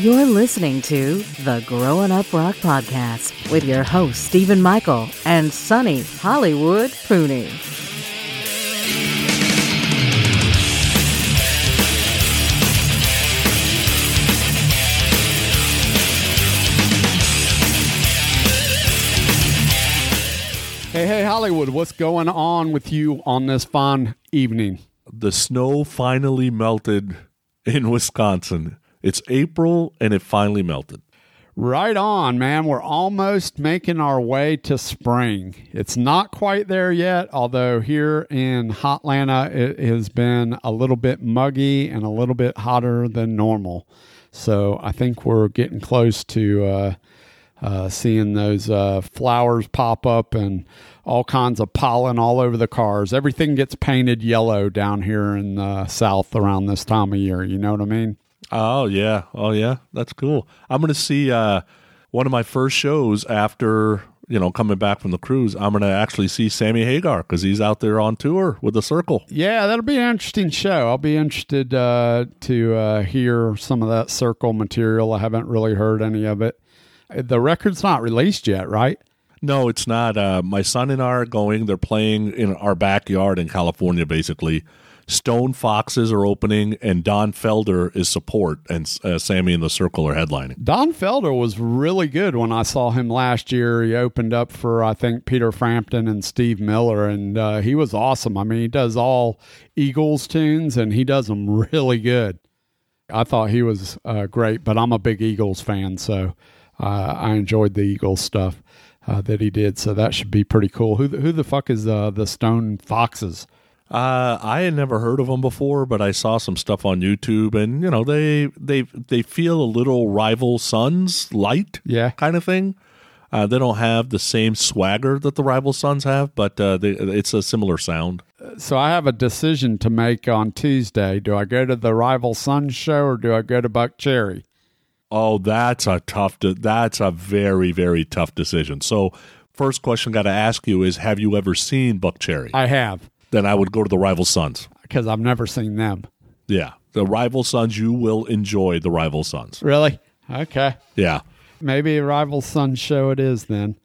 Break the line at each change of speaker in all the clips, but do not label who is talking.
You're listening to the Growin' Up Rock Podcast with your host, Stephen Michael and Sonny Hollywood Pooney.
Hey, hey, Hollywood, what's going on with you on this fine evening?
The snow finally melted in Wisconsin. It's April and it finally melted.
Right on, man. We're almost making our way to spring. It's not quite there yet, although here in Hotlanta, it has been a little bit muggy and a little bit hotter than normal. So I think we're getting close to uh, uh, seeing those uh, flowers pop up and all kinds of pollen all over the cars. Everything gets painted yellow down here in the south around this time of year. You know what I mean?
Oh yeah, oh yeah, that's cool. I'm gonna see uh, one of my first shows after you know coming back from the cruise. I'm gonna actually see Sammy Hagar because he's out there on tour with the Circle.
Yeah, that'll be an interesting show. I'll be interested uh, to uh, hear some of that Circle material. I haven't really heard any of it. The record's not released yet, right?
No, it's not. Uh, my son and I are going. They're playing in our backyard in California, basically. Stone Foxes are opening, and Don Felder is support, and uh, Sammy and the Circle are headlining.
Don Felder was really good when I saw him last year. He opened up for I think Peter Frampton and Steve Miller, and uh, he was awesome. I mean, he does all Eagles tunes, and he does them really good. I thought he was uh, great, but I'm a big Eagles fan, so uh, I enjoyed the Eagles stuff uh, that he did. So that should be pretty cool. Who who the fuck is uh, the Stone Foxes?
Uh, I had never heard of them before, but I saw some stuff on YouTube, and you know they they they feel a little rival sons light,
Yeah.
kind of thing. Uh, they don't have the same swagger that the rival sons have, but uh, they, it's a similar sound.
So I have a decision to make on Tuesday. Do I go to the Rival Sons show or do I go to Buck Cherry?
Oh, that's a tough. De- that's a very very tough decision. So, first question I got to ask you is: Have you ever seen Buckcherry?
I have
then I would go to the rival sons.
because I've never seen them.
Yeah, the rival sons. You will enjoy the rival sons.
Really? Okay.
Yeah.
Maybe a Rival Sons show it is then.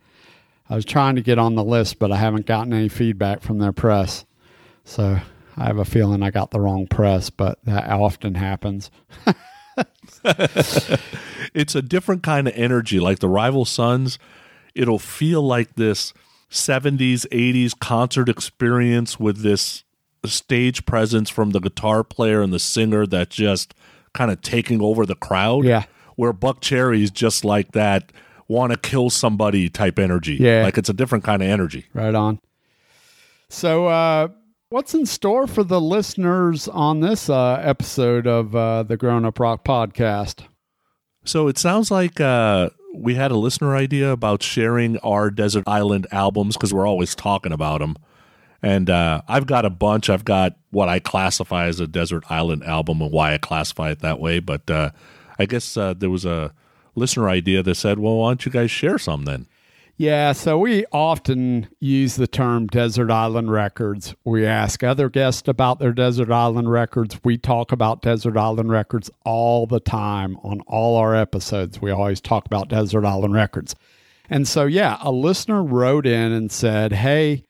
I was trying to get on the list, but I haven't gotten any feedback from their press. So I have a feeling I got the wrong press, but that often happens.
it's a different kind of energy. Like the rival sons, it'll feel like this 70s, 80s concert experience with this stage presence from the guitar player and the singer that just kind of taking over the crowd.
Yeah.
Where Buckcherry is just like that want to kill somebody type energy.
Yeah.
Like it's a different kind of energy.
Right on. So, uh, what's in store for the listeners on this uh, episode of uh, the Grown Up Rock podcast?
So it sounds like uh, we had a listener idea about sharing our Desert Island albums because we're always talking about them. And uh, I've got a bunch. I've got what I classify as a Desert Island album and why I classify it that way. But uh, I guess uh, there was a listener idea that said, well, why don't you guys share some then?
Yeah, so we often use the term Desert Island Records. We ask other guests about their Desert Island Records. We talk about Desert Island Records all the time on all our episodes. We always talk about Desert Island Records. And so, yeah, a listener wrote in and said, Hey,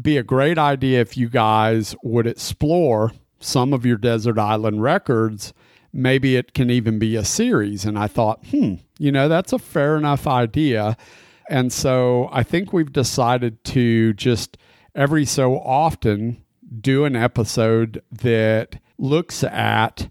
be a great idea if you guys would explore some of your Desert Island records. Maybe it can even be a series. And I thought, hmm, you know, that's a fair enough idea. And so I think we've decided to just every so often do an episode that looks at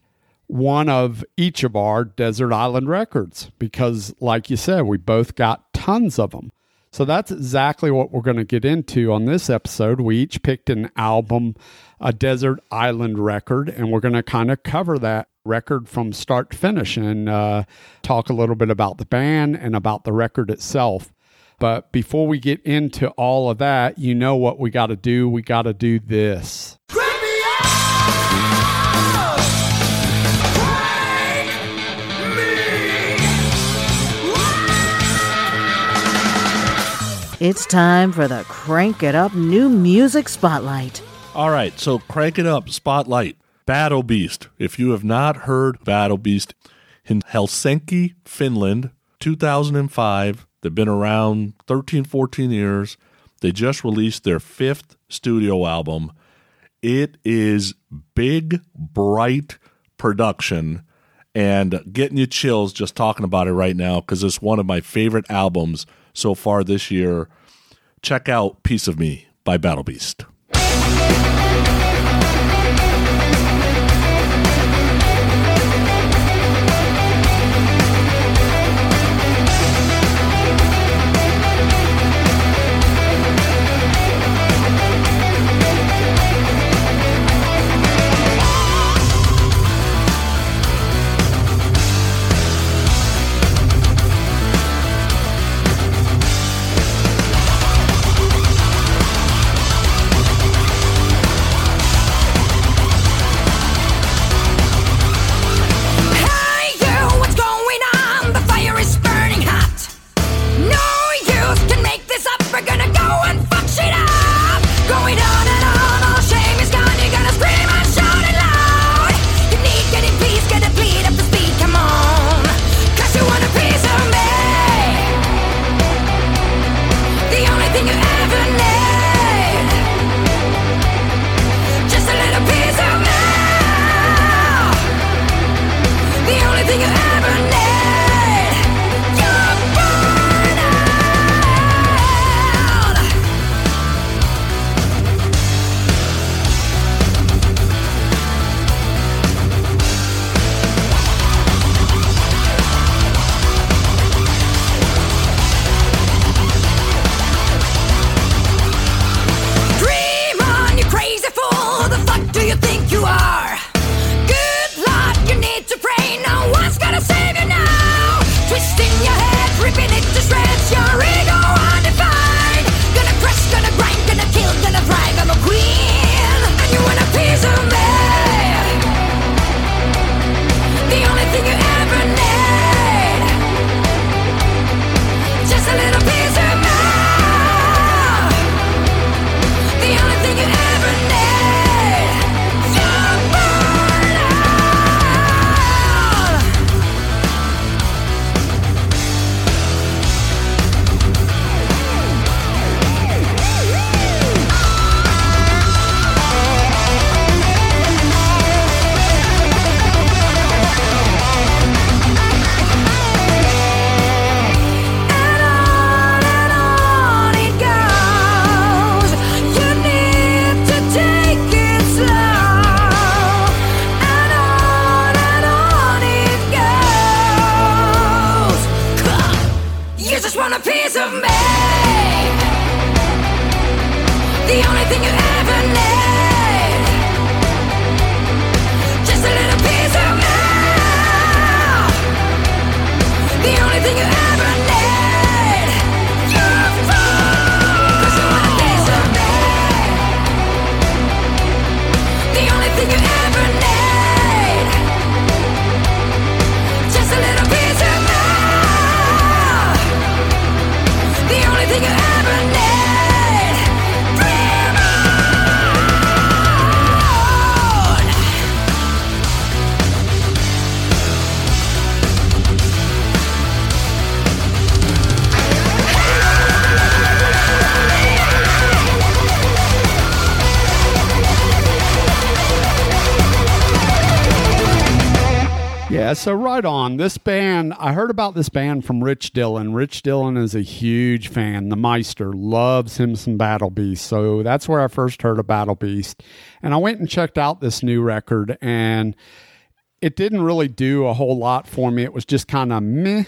one of each of our Desert Island records because, like you said, we both got tons of them. So that's exactly what we're going to get into on this episode. We each picked an album, a Desert Island record, and we're going to kind of cover that record from start to finish and uh, talk a little bit about the band and about the record itself. But before we get into all of that, you know what we got to do? We got to do this.
It's time for the Crank It Up New Music Spotlight.
All right, so crank it up, spotlight. Battle Beast. If you have not heard Battle Beast,
in Helsinki, Finland, 2005. They've been around 13, 14 years. They just released their fifth studio album. It is big, bright production and getting you chills just talking about it right now because it's one of my favorite albums so far this year. Check out Piece of Me by Battle Beast.
So right on. This band, I heard about this band from Rich Dillon. Rich Dillon is a huge fan. The Meister loves him some Battle Beast. So that's where I first heard of Battle Beast. And I went and checked out this new record, and it didn't really do a whole lot for me. It was just kind of meh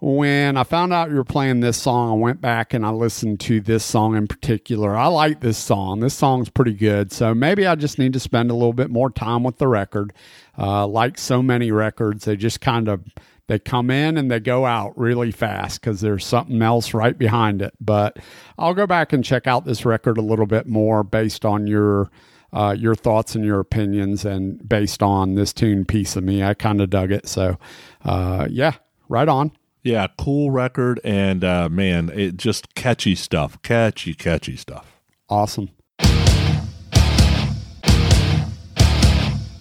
when I found out you were playing this song, I went back and I listened to this song in particular. I like this song. This song's pretty good. So maybe I just need to spend a little bit more time with the record. Uh, like so many records, they just kind of they come in and they go out really fast because there's something else right behind it. But I'll go back and check out this record a little bit more based on your uh, your thoughts and your opinions, and based on this tune piece of me. I kind of dug it. So uh, yeah, right on.
Yeah, cool record, and uh, man, it just catchy stuff, catchy, catchy stuff.
Awesome.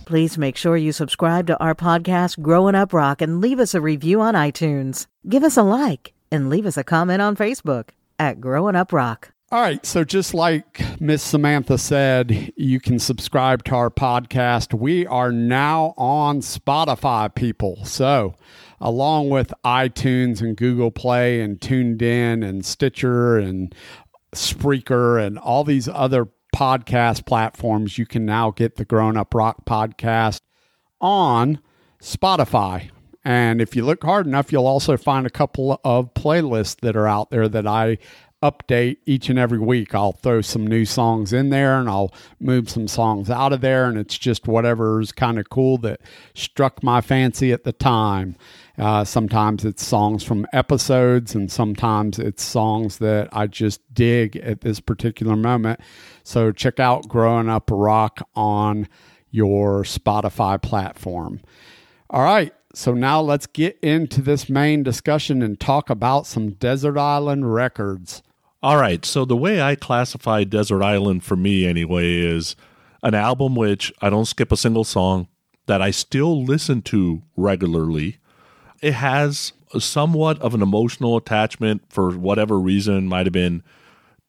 Please make sure you subscribe to our podcast, Growin' Up Rock, and leave us a review on iTunes. Give us a like and leave us a comment on Facebook at Growin' Up Rock.
All right. So, just like Miss Samantha said, you can subscribe to our podcast. We are now on Spotify, people. So, along with iTunes and Google Play and TuneIn and Stitcher and Spreaker and all these other podcast platforms, you can now get the Grown Up Rock podcast on Spotify. And if you look hard enough, you'll also find a couple of playlists that are out there that I update each and every week. I'll throw some new songs in there and I'll move some songs out of there. And it's just whatever's kind of cool that struck my fancy at the time. Uh, sometimes it's songs from episodes, and sometimes it's songs that I just dig at this particular moment. So check out Growin' Up Rock on your Spotify platform. All right. So now let's get into this main discussion and talk about some Desert Island records.
All right. So the way I classify Desert Island for me anyway is an album which I don't skip a single song that I still listen to regularly. It has somewhat of an emotional attachment for whatever reason, might have been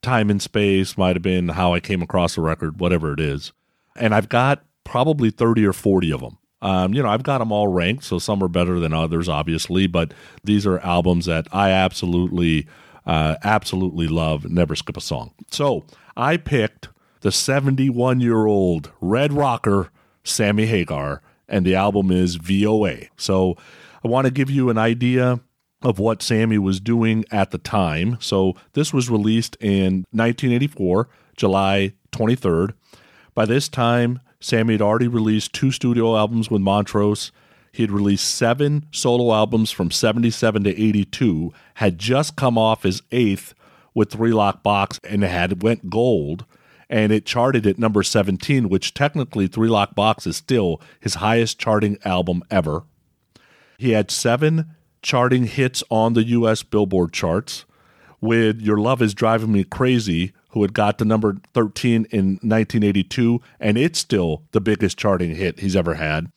time and space, might have been how I came across the record, whatever it is. And I've got probably 30 or 40 of them. Um, you know, I've got them all ranked, so some are better than others, obviously, but these are albums that I absolutely uh, absolutely love, never skip a song. So I picked the 71 year old red rocker, Sammy Hagar, and the album is VOA. So I want to give you an idea of what Sammy was doing at the time. So this was released in 1984, July 23rd. By this time, Sammy had already released two studio albums with Montrose he had released seven solo albums from 77 to 82, had just come off his eighth with Three Lock Box and had went gold and it charted at number 17, which technically Three Lock Box is still his highest charting album ever. He had seven charting hits on the US Billboard charts with Your Love is Driving Me Crazy, who had got to number 13 in 1982, and it's still the biggest charting hit he's ever had.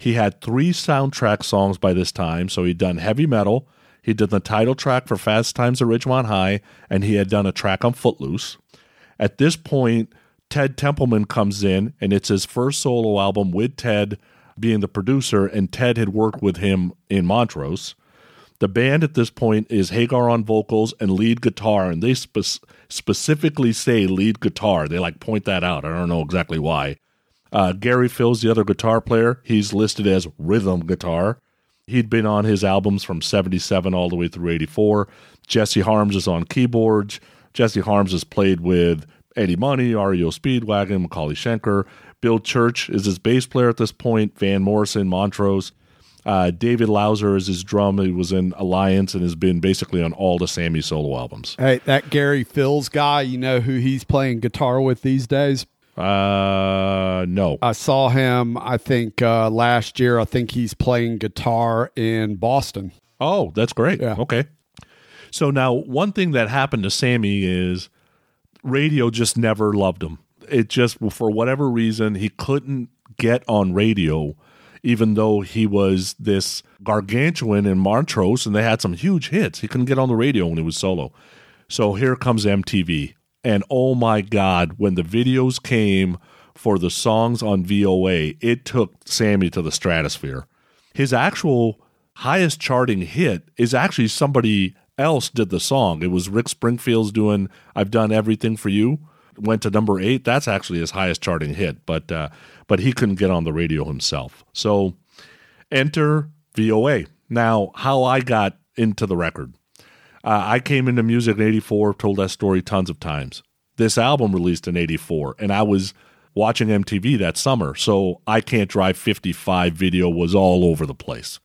He had three soundtrack songs by this time. So he'd done heavy metal, he'd done the title track for Fast Times at Ridgemont High, and he had done a track on Footloose. At this point, Ted Templeman comes in, and it's his first solo album with Ted being the producer, and Ted had worked with him in Montrose. The band at this point is Hagar on vocals and lead guitar, and they spe- specifically say lead guitar. They like point that out. I don't know exactly why. Uh, Gary Pihl's the other guitar player. He's listed as rhythm guitar. He'd been on his albums from 77 all the way through 84. Jesse Harms is on keyboards. Jesse Harms has played with Eddie Money, REO Speedwagon, McAuley Schenker. Bill Church is his bass player at this point. Van Morrison, Montrose. Uh, David Lauser is his drum. He was in Alliance and has been basically on all the Sammy solo albums.
Hey, that Gary Pihl's guy, you know who he's playing guitar with these days?
Uh, no.
I saw him. I think uh, last year. I think he's playing guitar in Boston.
Oh, that's great.
Yeah.
Okay. So now, one thing that happened to Sammy is radio just never loved him. It just, for whatever reason, he couldn't get on radio, even though he was this gargantuan in Montrose and they had some huge hits. He couldn't get on the radio when he was solo. So here comes MTV. And oh my God, when the videos came for the songs on VOA, it took Sammy to the stratosphere. His actual highest charting hit is actually somebody else did the song. It was Rick Springfield's doing I've Done Everything for You. Went to number eight. That's actually his highest charting hit, but uh, but he couldn't get on the radio himself. So enter VOA. Now, how I got into the record. Uh, I came into music in 84, told that story tons of times. This album released in 84, and I was watching MTV that summer, so I Can't Drive 55 video was all over the place.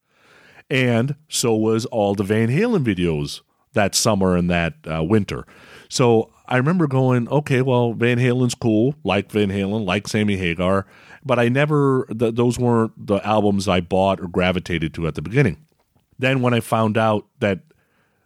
And so was all the Van Halen videos that summer and that uh, winter. So I remember going, okay, well, Van Halen's cool, like Van Halen, like Sammy Hagar, but I never, th- those weren't the albums I bought or gravitated to at the beginning. Then when I found out that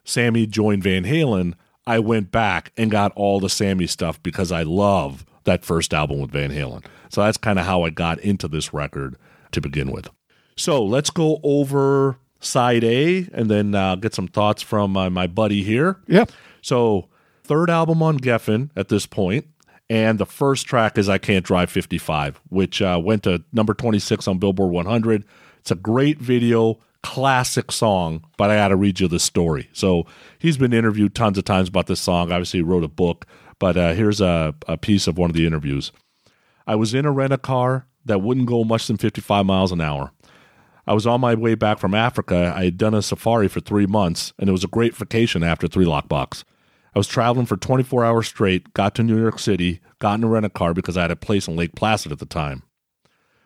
Sammy joined Van Halen, I went back and got all the Sammy stuff because I love that first album with Van Halen. So that's kind of how I got into this record to begin with. So let's go over side A and then uh, get some thoughts from uh, my buddy here.
Yeah.
So, third album on Geffen at this point, and the first track is I Can't Drive 55, which uh, went to number 26 on Billboard 100. It's a great video, classic song, but I got to read you the story. So, he's been interviewed tons of times about this song. Obviously, he wrote a book, but uh, here's a, a piece of one of the interviews. I was in a rent a car that wouldn't go much than 55 miles an hour. I was on my way back from Africa. I had done a safari for three months, and it was a great vacation after Three Lock Box. I was traveling for 24 hours straight, got to New York City, got in a rent a car because I had a place in Lake Placid at the time.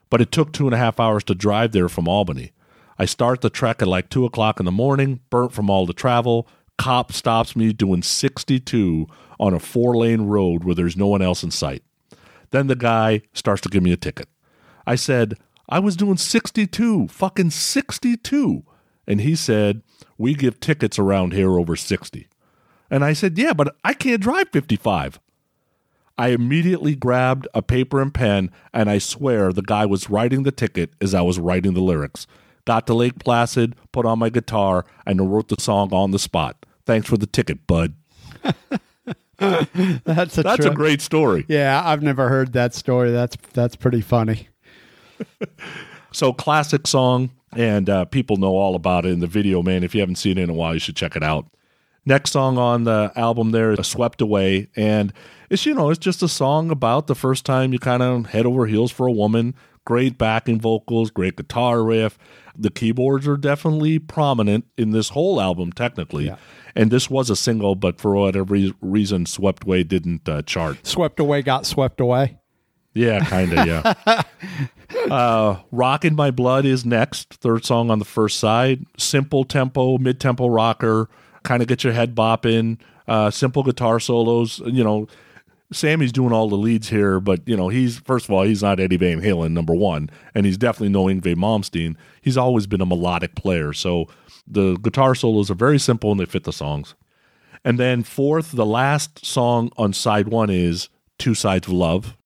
But it took two and a half hours to drive there from Albany. I start the trek at like 2 o'clock in the morning, burnt from all the travel. Cop stops me doing 62 on a four lane road where there's no one else in sight. Then the guy starts to give me a ticket. I said, I was doing 62, fucking 62. And he said, We give tickets around here over 60. And I said, Yeah, but I can't drive 55. I immediately grabbed a paper and pen, and I swear the guy was writing the ticket as I was writing the lyrics. Got to Lake Placid, put on my guitar, and wrote the song on the spot. Thanks for the ticket, bud.
that's a
that's a great story.
Yeah, I've never heard that story. That's that's pretty funny.
so classic song, and uh, people know all about it in the video. Man, if you haven't seen it in a while, you should check it out. Next song on the album there is "Swept Away," and it's you know it's just a song about the first time you kind of head over heels for a woman. Great backing vocals, great guitar riff. The keyboards are definitely prominent in this whole album, technically. Yeah. And this was a single, but for whatever reason, "Swept Away" didn't uh, chart.
"Swept Away" got swept away.
Yeah, kind of. Yeah. uh, "Rockin' My Blood" is next, third song on the first side. Simple tempo, mid tempo rocker, kind of get your head bopping. Uh, simple guitar solos. You know, Sammy's doing all the leads here, but you know he's first of all he's not Eddie Van Halen number one, and he's definitely no Yngwie Malmsteen. He's always been a melodic player, so the guitar solos are very simple and they fit the songs. And then fourth, the last song on side one is Two Sides of Love.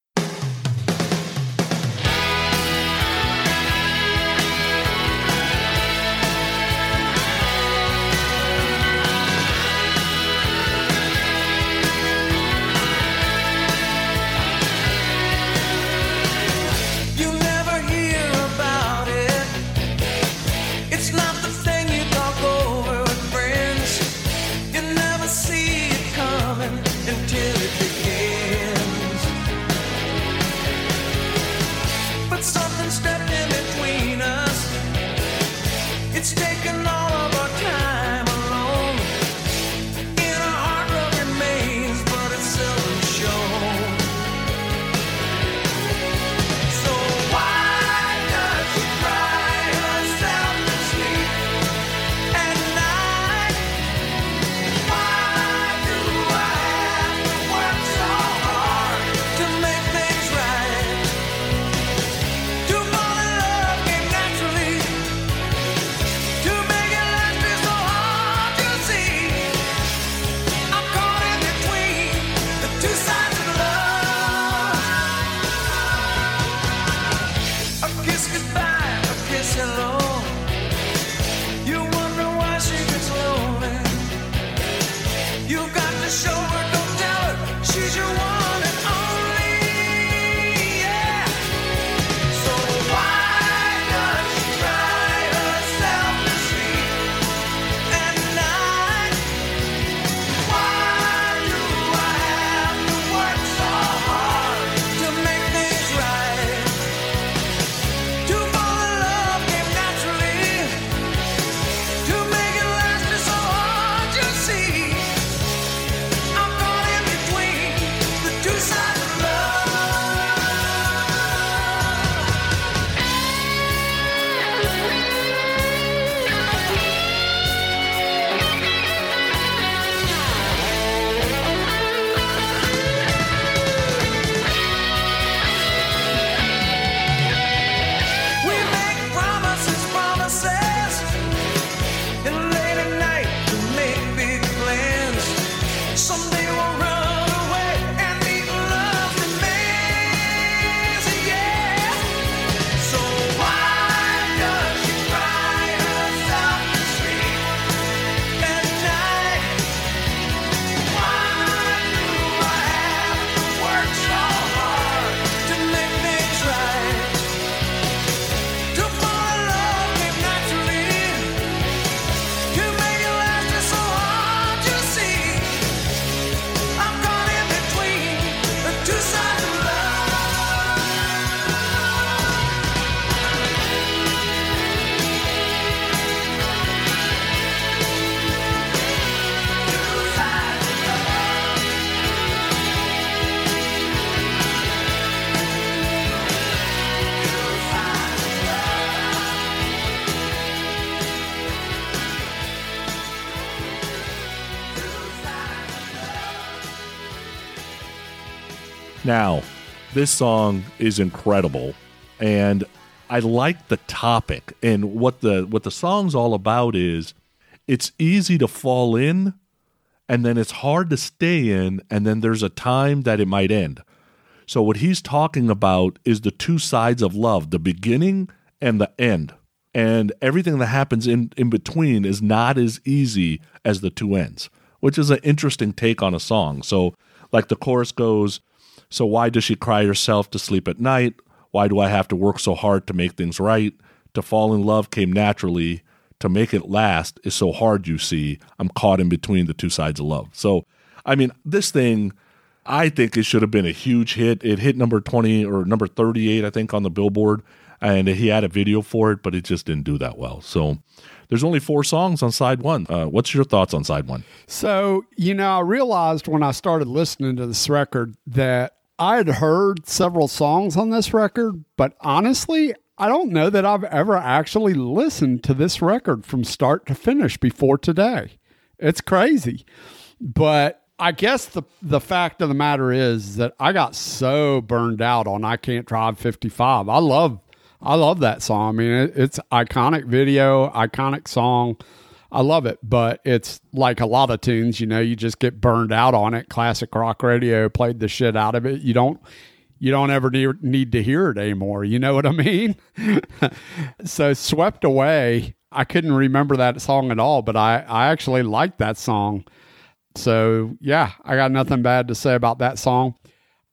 Now, this song is incredible, and I like the topic and what the what the song's all about is it's easy to fall in and then it's hard to stay in and then there's a time that it might end. So what he's talking about is the two sides of love, the beginning and the end. And everything that happens in, in between is not as easy as the two ends, which is an interesting take on a song. So like the chorus goes, so why does she cry herself to sleep at night? Why do I have to work so hard to make things right? To fall in love came naturally. To make it last is so hard, you see. I'm caught in between the two sides of love. So, I mean, this thing, I think it should have been a huge hit. It hit number 20 or number 38, I think, on the Billboard. And he had a video for it, but it just didn't do that well. So, there's only four songs on side one. Uh, what's your thoughts on side one?
So, you know, I realized when I started listening to this record that I had heard several songs on this record, but honestly, I don't know that I've ever actually listened to this record from start to finish before today. It's crazy. But I guess the the fact of the matter is that I got so burned out on I Can't Drive 55. I love I love that song. I mean, it, it's iconic video, iconic song. I love it, but it's like a lot of tunes, you know, you just get burned out on it. Classic rock radio played the shit out of it. You don't you don't ever need to hear it anymore. You know what I mean? so swept away. I couldn't remember that song at all, but I I actually liked that song. So, yeah, I got nothing bad to say about that song.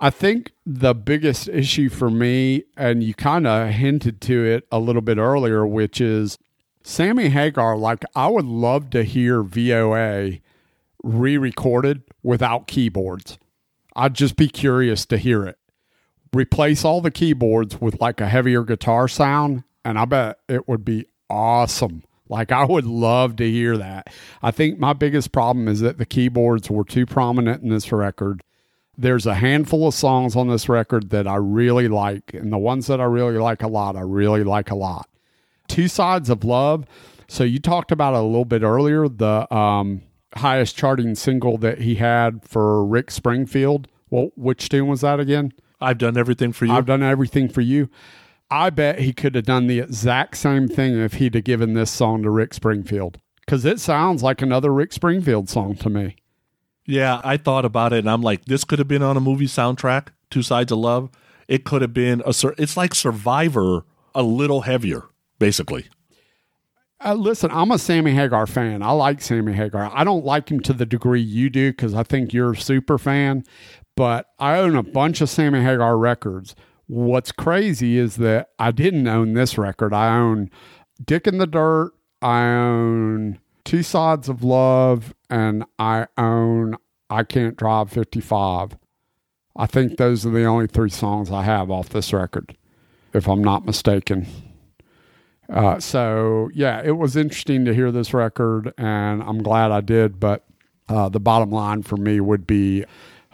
I think the biggest issue for me, and you kind of hinted to it a little bit earlier, which is Sammy Hagar, like I would love to hear VOA re recorded without keyboards. I'd just be curious to hear it. Replace all the keyboards with like a heavier guitar sound, and I bet it would be awesome. Like I would love to hear that. I think my biggest problem is that the keyboards were too prominent in this record. There's a handful of songs on this record that I really like, and the ones that I really like a lot, I really like a lot. Two Sides of Love. So you talked about it a little bit earlier, the um, highest charting single that he had for Rick Springfield. Well, which tune was that again?
I've done everything for you.
I've done everything for you. I bet he could have done the exact same thing if he'd have given this song to Rick Springfield because it sounds like another Rick Springfield song to me.
Yeah, I thought about it and I'm like, this could have been on a movie soundtrack, Two Sides of Love. It could have been a, it's like Survivor a little heavier basically.
Uh, listen, I'm a Sammy Hagar fan. I like Sammy Hagar. I don't like him to the degree you do because I think you're a super fan, but I own a bunch of Sammy Hagar records. What's crazy is that I didn't own this record. I own Dick in the Dirt, I own Two Sides of Love, and I own I Can't Drive 55. I think those are the only three songs I have off this record, if I'm not mistaken. Uh, so yeah, it was interesting to hear this record, and I'm glad I did. But uh, the bottom line for me would be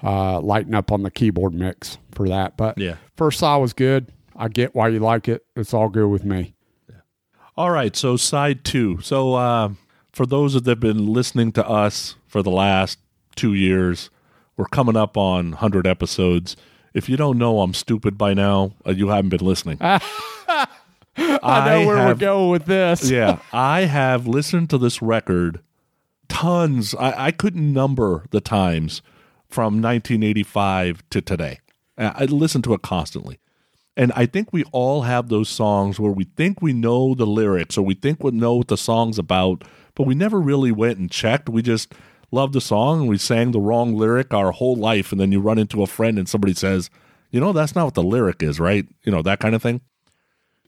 uh, lighting up on the keyboard mix for that. But
yeah,
first saw was good. I get why you like it. It's all good with me.
Yeah. All right, so side two. So uh, for those that have been listening to us for the last two years, we're coming up on hundred episodes. If you don't know I'm stupid by now, uh, you haven't been listening.
I know where have, we're going with this.
yeah, I have listened to this record tons. I, I couldn't number the times from 1985 to today. I listen to it constantly. And I think we all have those songs where we think we know the lyrics or we think we know what the song's about, but we never really went and checked. We just loved the song and we sang the wrong lyric our whole life. And then you run into a friend and somebody says, you know, that's not what the lyric is, right? You know, that kind of thing.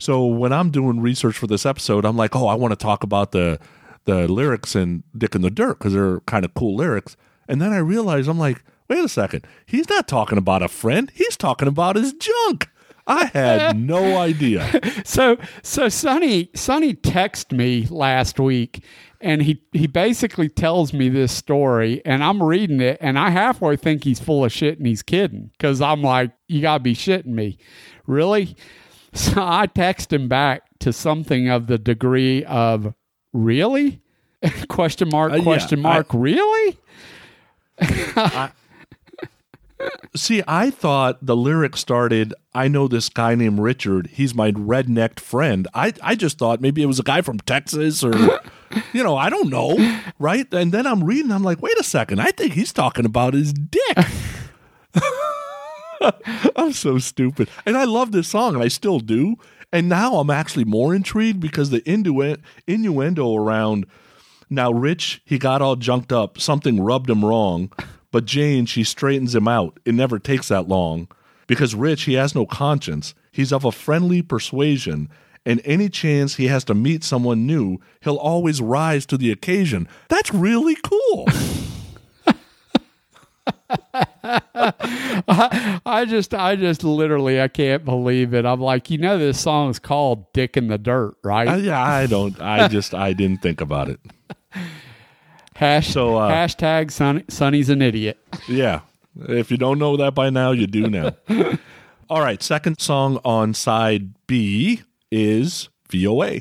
So when I'm doing research for this episode, I'm like, oh, I want to talk about the the lyrics in Dick in the Dirt because they're kind of cool lyrics. And then I realize I'm like, wait a second, he's not talking about a friend. He's talking about his junk. I had no idea.
So so Sonny Sonny texted me last week and he he basically tells me this story and I'm reading it and I halfway think he's full of shit and he's kidding cuz I'm like you got to be shitting me. Really? So I text him back to something of the degree of really? question mark, uh, question yeah, mark, I, really?
I, See, I thought the lyric started, I know this guy named Richard. He's my rednecked friend. I, I just thought maybe it was a guy from Texas or, you know, I don't know. Right. And then I'm reading, I'm like, wait a second. I think he's talking about his dick. I'm so stupid. And I love this song, and I still do. And now I'm actually more intrigued because the innu- innuendo around now, Rich, he got all junked up. Something rubbed him wrong. But Jane, she straightens him out. It never takes that long. Because Rich, he has no conscience. He's of a friendly persuasion. And any chance he has to meet someone new, he'll always rise to the occasion. That's really cool.
I just, I just literally, I can't believe it. I'm like, you know, this song's called "Dick in the Dirt," right?
Uh, yeah, I don't. I just, I didn't think about it.
Hash, so, uh, hashtag Sonny, Sonny's an idiot.
Yeah. If you don't know that by now, you do now. All right. Second song on side B is VOA.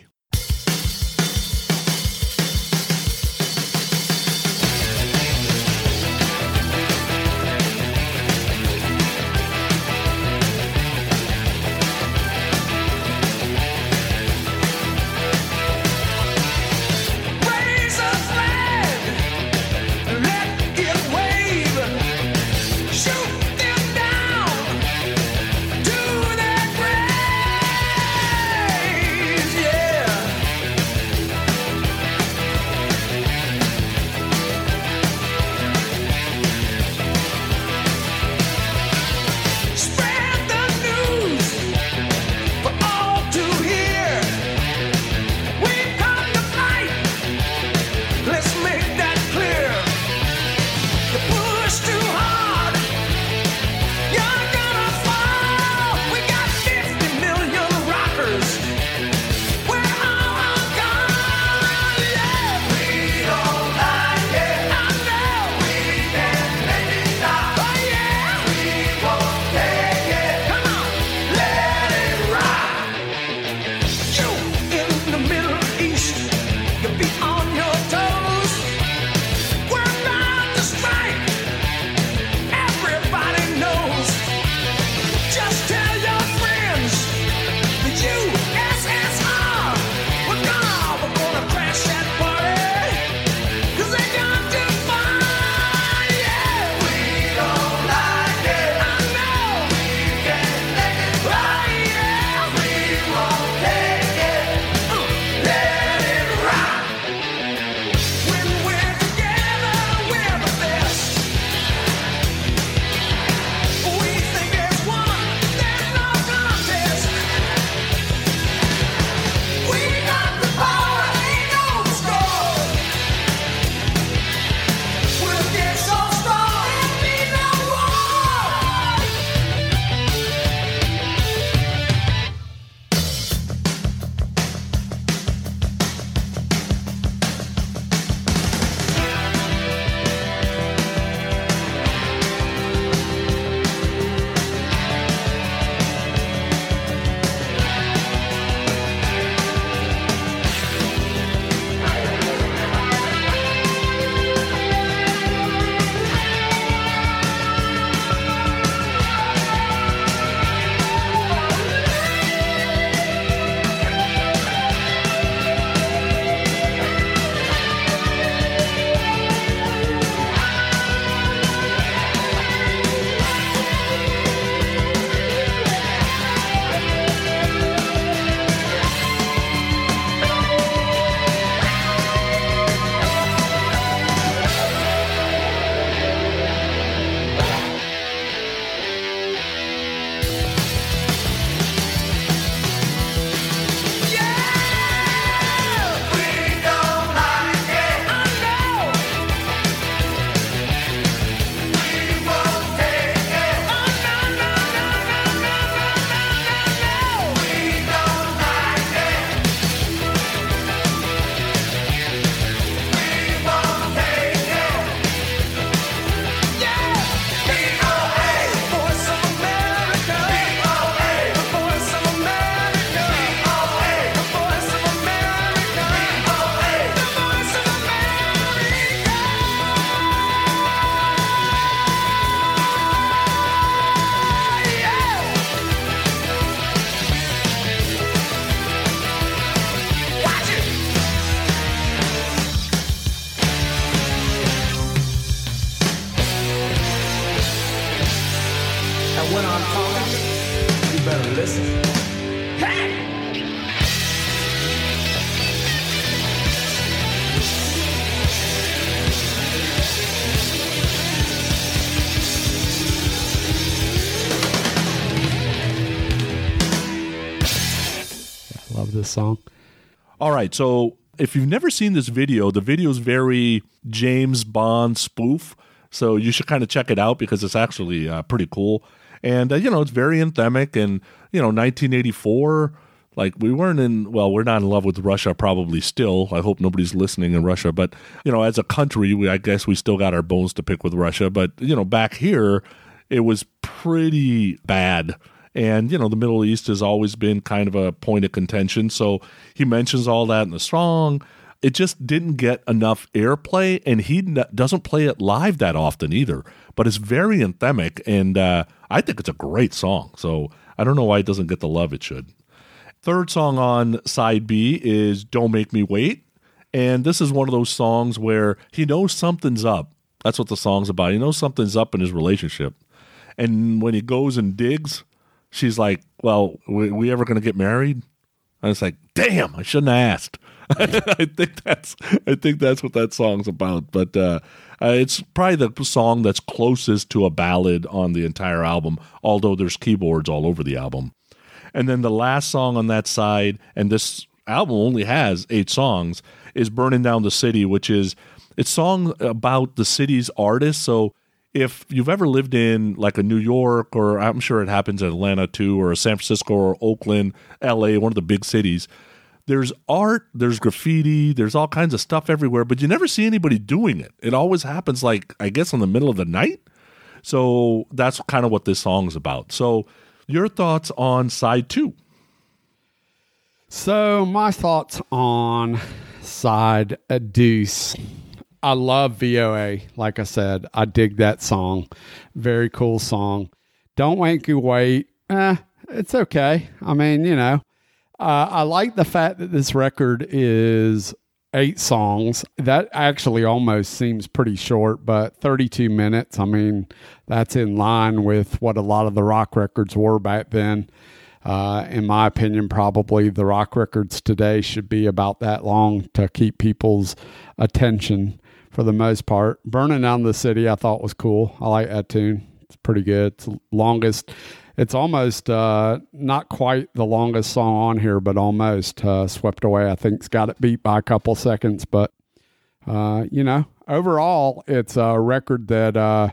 Song.
All right, so if you've never seen this video, the video is very James Bond spoof. So you should kind of check it out because it's actually uh, pretty cool. And, uh, you know, it's very anthemic. And, you know, 1984, like we weren't in, well, we're not in love with Russia probably still. I hope nobody's listening in Russia. But, you know, as a country, we, I guess we still got our bones to pick with Russia. But, you know, back here, it was pretty bad. And, you know, the Middle East has always been kind of a point of contention. So he mentions all that in the song. It just didn't get enough airplay, and he n- doesn't play it live that often either. But it's very anthemic, and uh, I think it's a great song. So I don't know why it doesn't get the love it should. Third song on side B is Don't Make Me Wait. And this is one of those songs where he knows something's up. That's what the song's about. He knows something's up in his relationship. And when he goes and digs, she's like, Well, we, we ever going to get married? And it's like, Damn, I shouldn't have asked. I think that's I think that's what that song's about. But uh, uh, it's probably the song that's closest to a ballad on the entire album, although there's keyboards all over the album. And then the last song on that side, and this album only has eight songs, is Burning Down the City, which is it's song about the city's artists. So if you've ever lived in like a New York, or I'm sure it happens in Atlanta too, or San Francisco or Oakland, LA, one of the big cities, there's art, there's graffiti, there's all kinds of stuff everywhere, but you never see anybody doing it. It always happens like I guess in the middle of the night. So that's kind of what this song's about. So your thoughts on side two?
So, my thoughts on side deuce. I love VOA. Like I said, I dig that song. Very cool song. Don't you wait. Eh, it's okay. I mean, you know, uh, I like the fact that this record is eight songs. That actually almost seems pretty short, but 32 minutes. I mean, that's in line with what a lot of the rock records were back then. Uh, in my opinion, probably the rock records today should be about that long to keep people's attention for the most part. Burning Down the City, I thought was cool. I like that tune. It's pretty good. It's longest. It's almost uh, not quite the longest song on here, but almost uh, swept away. I think it's got it beat by a couple seconds, but uh, you know, overall, it's a record that uh,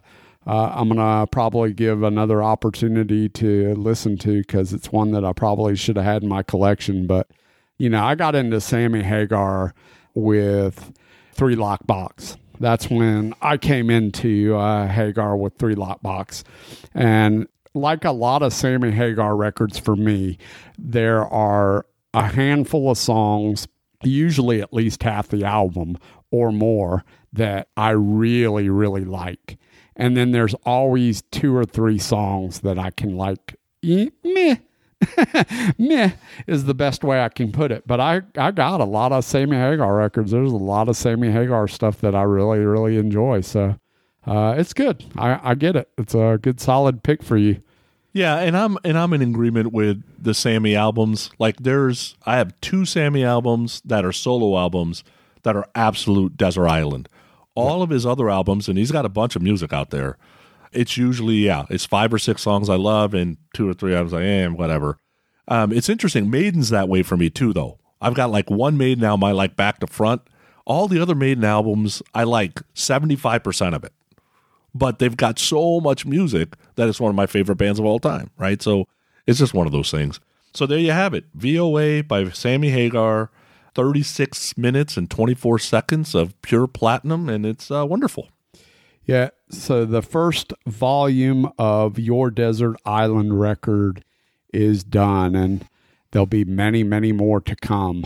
uh, I'm gonna probably give another opportunity to listen to because it's one that I probably should have had in my collection. But you know, I got into Sammy Hagar with Three Lock Box. That's when I came into uh, Hagar with Three Lock Box, and like a lot of Sammy Hagar records for me, there are a handful of songs, usually at least half the album or more, that I really, really like. And then there's always two or three songs that I can like, eh, meh. meh is the best way I can put it. But I, I got a lot of Sammy Hagar records. There's a lot of Sammy Hagar stuff that I really, really enjoy. So uh, it's good. I, I get it. It's a good solid pick for you.
Yeah, and I'm and I'm in agreement with the Sammy albums. Like there's I have two Sammy albums that are solo albums that are absolute desert island. All of his other albums, and he's got a bunch of music out there. It's usually yeah, it's five or six songs I love, and two or three albums I am whatever. Um, it's interesting. Maiden's that way for me too, though. I've got like one Maiden album I like back to front. All the other Maiden albums I like seventy five percent of it but they've got so much music that it's one of my favorite bands of all time, right? So it's just one of those things. So there you have it. VOA by Sammy Hagar, 36 minutes and 24 seconds of pure platinum, and it's uh, wonderful.
Yeah. So the first volume of Your Desert Island record is done, and there'll be many, many more to come.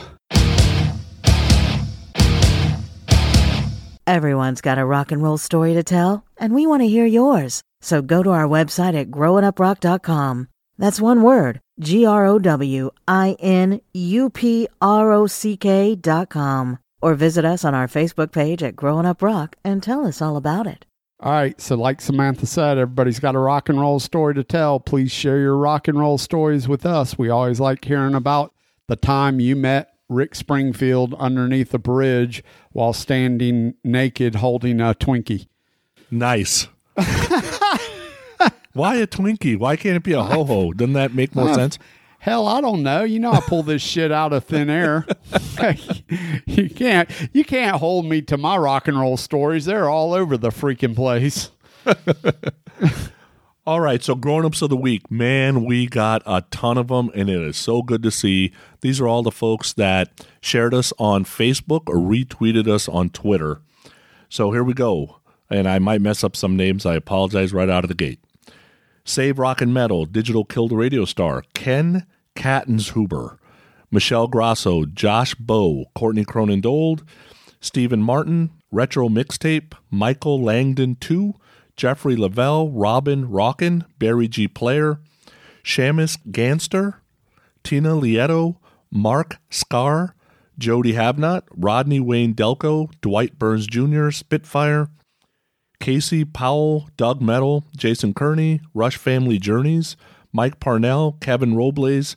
Everyone's got a rock and roll story to tell, and we want to hear yours. So go to our website at growinuprock.com. That's one word G R O W I N U P R O C K dot com. Or visit us on our Facebook page at Growin' Up Rock and tell us all about it.
All right. So, like Samantha said, everybody's got a rock and roll story to tell. Please share your rock and roll stories with us. We always like hearing about the time you met Rick Springfield underneath a bridge while standing naked holding a Twinkie.
Nice. Why a Twinkie? Why can't it be a ho ho? Doesn't that make more
Uh,
sense?
Hell, I don't know. You know, I pull this shit out of thin air. you can't, you can't hold me to my rock and roll stories. They're all over the freaking place.
All right, so grown-ups of the week, man, we got a ton of them, and it is so good to see. These are all the folks that shared us on Facebook or retweeted us on Twitter. So here we go, and I might mess up some names. I apologize right out of the gate. Save Rock and Metal, Digital Killed Radio Star, Ken Kattenshuber, Michelle Grasso, Josh Bow, Courtney Cronin Dold, Stephen Martin, Retro Mixtape, Michael Langdon 2, Jeffrey Lavelle, Robin Rockin, Barry G. Player, Shamus Ganster, Tina Lieto, Mark Scar, Jody Havnot, Rodney Wayne Delco, Dwight Burns Jr., Spitfire, Casey Powell, Doug Metal, Jason Kearney, Rush Family Journeys, Mike Parnell, Kevin Robles,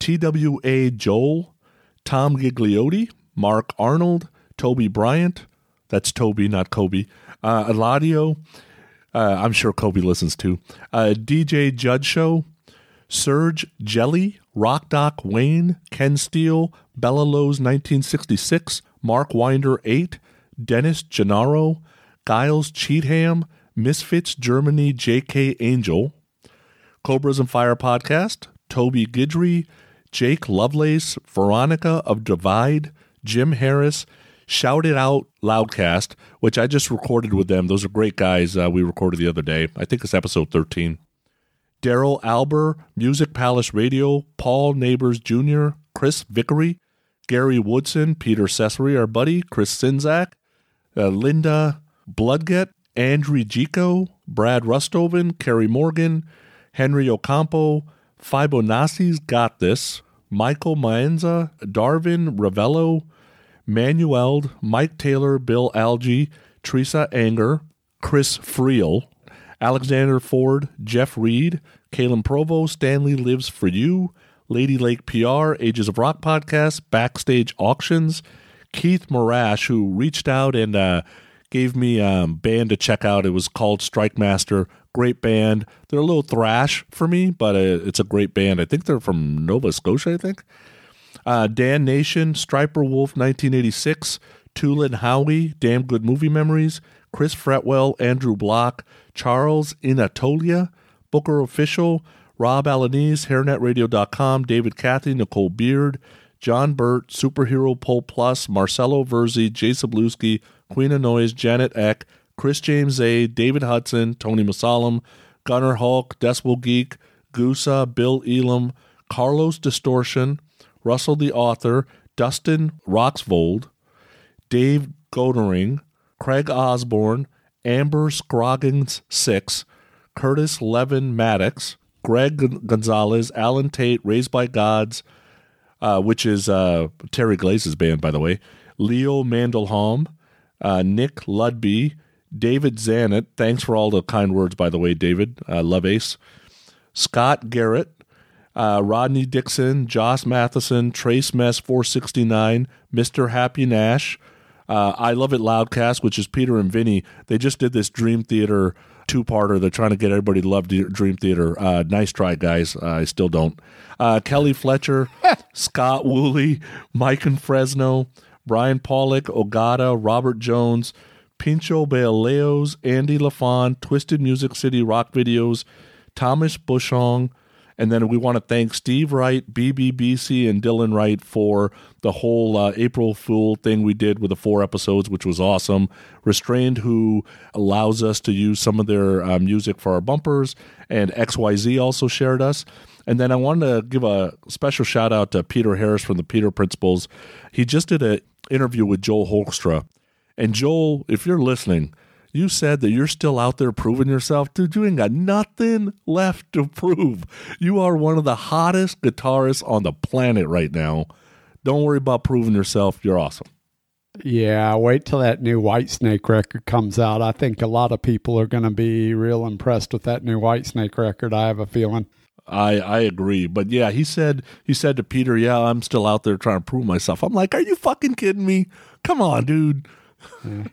TWA Joel, Tom Gigliotti, Mark Arnold, Toby Bryant, that's Toby, not Kobe, uh, Eladio, uh, I'm sure Kobe listens to. uh, DJ Judd Show, Serge Jelly, Rock Doc Wayne, Ken Steele, Bella Lowe's 1966, Mark Winder 8, Dennis Gennaro, Giles Cheatham, Misfits Germany JK Angel, Cobras and Fire Podcast, Toby Gidry, Jake Lovelace, Veronica of Divide, Jim Harris, Shout It Out Loudcast, which I just recorded with them. Those are great guys uh, we recorded the other day. I think it's episode 13. Daryl Alber, Music Palace Radio, Paul Neighbors Jr., Chris Vickery, Gary Woodson, Peter Cesary, our buddy, Chris Sinzak, uh, Linda Bloodget, Andrew Gico, Brad Rustoven, Kerry Morgan, Henry Ocampo, Fibonacci's Got This, Michael Maenza, Darvin Ravello, Manuel, Mike Taylor, Bill Algie, Teresa Anger, Chris Friel, Alexander Ford, Jeff Reed, Kalen Provo, Stanley Lives for You, Lady Lake PR, Ages of Rock Podcast, Backstage Auctions, Keith Morash, who reached out and uh, gave me a um, band to check out. It was called Strike Master. Great band. They're a little thrash for me, but uh, it's a great band. I think they're from Nova Scotia, I think. Uh, Dan Nation, Striper Wolf 1986, Tulin Howie, Damn Good Movie Memories, Chris Fretwell, Andrew Block, Charles Inatolia, Booker Official, Rob Alanese, HairNetRadio.com, David Cathy, Nicole Beard, John Burt, Superhero Pole Plus, Marcelo Verzi, Jay Sabluski, Queen of Noise, Janet Eck, Chris James A, David Hudson, Tony Masalam, Gunnar Hulk, Decibel Geek, Gusa, Bill Elam, Carlos Distortion, Russell the Author, Dustin Roxvold, Dave Godering, Craig Osborne, Amber Scroggins 6, Curtis Levin Maddox, Greg Gonzalez, Alan Tate, Raised by Gods, uh, which is uh, Terry Glaze's band, by the way, Leo Mandelholm, uh, Nick Ludby, David Zanet. Thanks for all the kind words, by the way, David. Uh, love Ace. Scott Garrett, uh, Rodney Dixon, Josh Matheson, Trace Mess 469, Mr. Happy Nash, uh, I Love It Loudcast, which is Peter and Vinny. They just did this Dream Theater two parter. They're trying to get everybody to love Dream Theater. Uh, nice try, guys. Uh, I still don't. Uh, Kelly Fletcher, Scott Woolley, Mike and Fresno, Brian Pollock, Ogata, Robert Jones, Pincho Baleos, Andy LaFon, Twisted Music City Rock Videos, Thomas Bushong, and then we want to thank Steve Wright, BBBC, and Dylan Wright for the whole uh, April Fool thing we did with the four episodes, which was awesome. Restrained, who allows us to use some of their uh, music for our bumpers, and XYZ also shared us. And then I wanted to give a special shout out to Peter Harris from the Peter Principles. He just did an interview with Joel Hoekstra. And Joel, if you're listening, you said that you're still out there proving yourself. Dude, you ain't got nothing left to prove. You are one of the hottest guitarists on the planet right now. Don't worry about proving yourself. You're awesome.
Yeah, wait till that new Whitesnake record comes out. I think a lot of people are going to be real impressed with that new Whitesnake record. I have a feeling.
I I agree, but yeah, he said he said to Peter, "Yeah, I'm still out there trying to prove myself." I'm like, "Are you fucking kidding me? Come on, dude."
Yeah.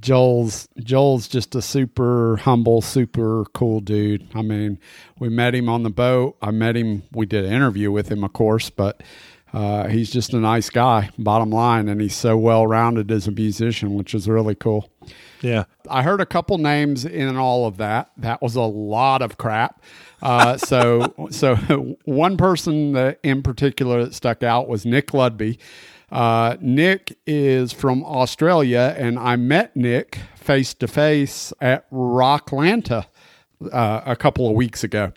Joel's Joel's just a super humble, super cool dude. I mean, we met him on the boat. I met him. We did an interview with him, of course, but uh, he's just a nice guy. Bottom line, and he's so well rounded as a musician, which is really cool.
Yeah,
I heard a couple names in all of that. That was a lot of crap. Uh, so, so one person that in particular that stuck out was Nick Ludby. Uh, Nick is from Australia, and I met Nick face to face at Rocklanta uh, a couple of weeks ago.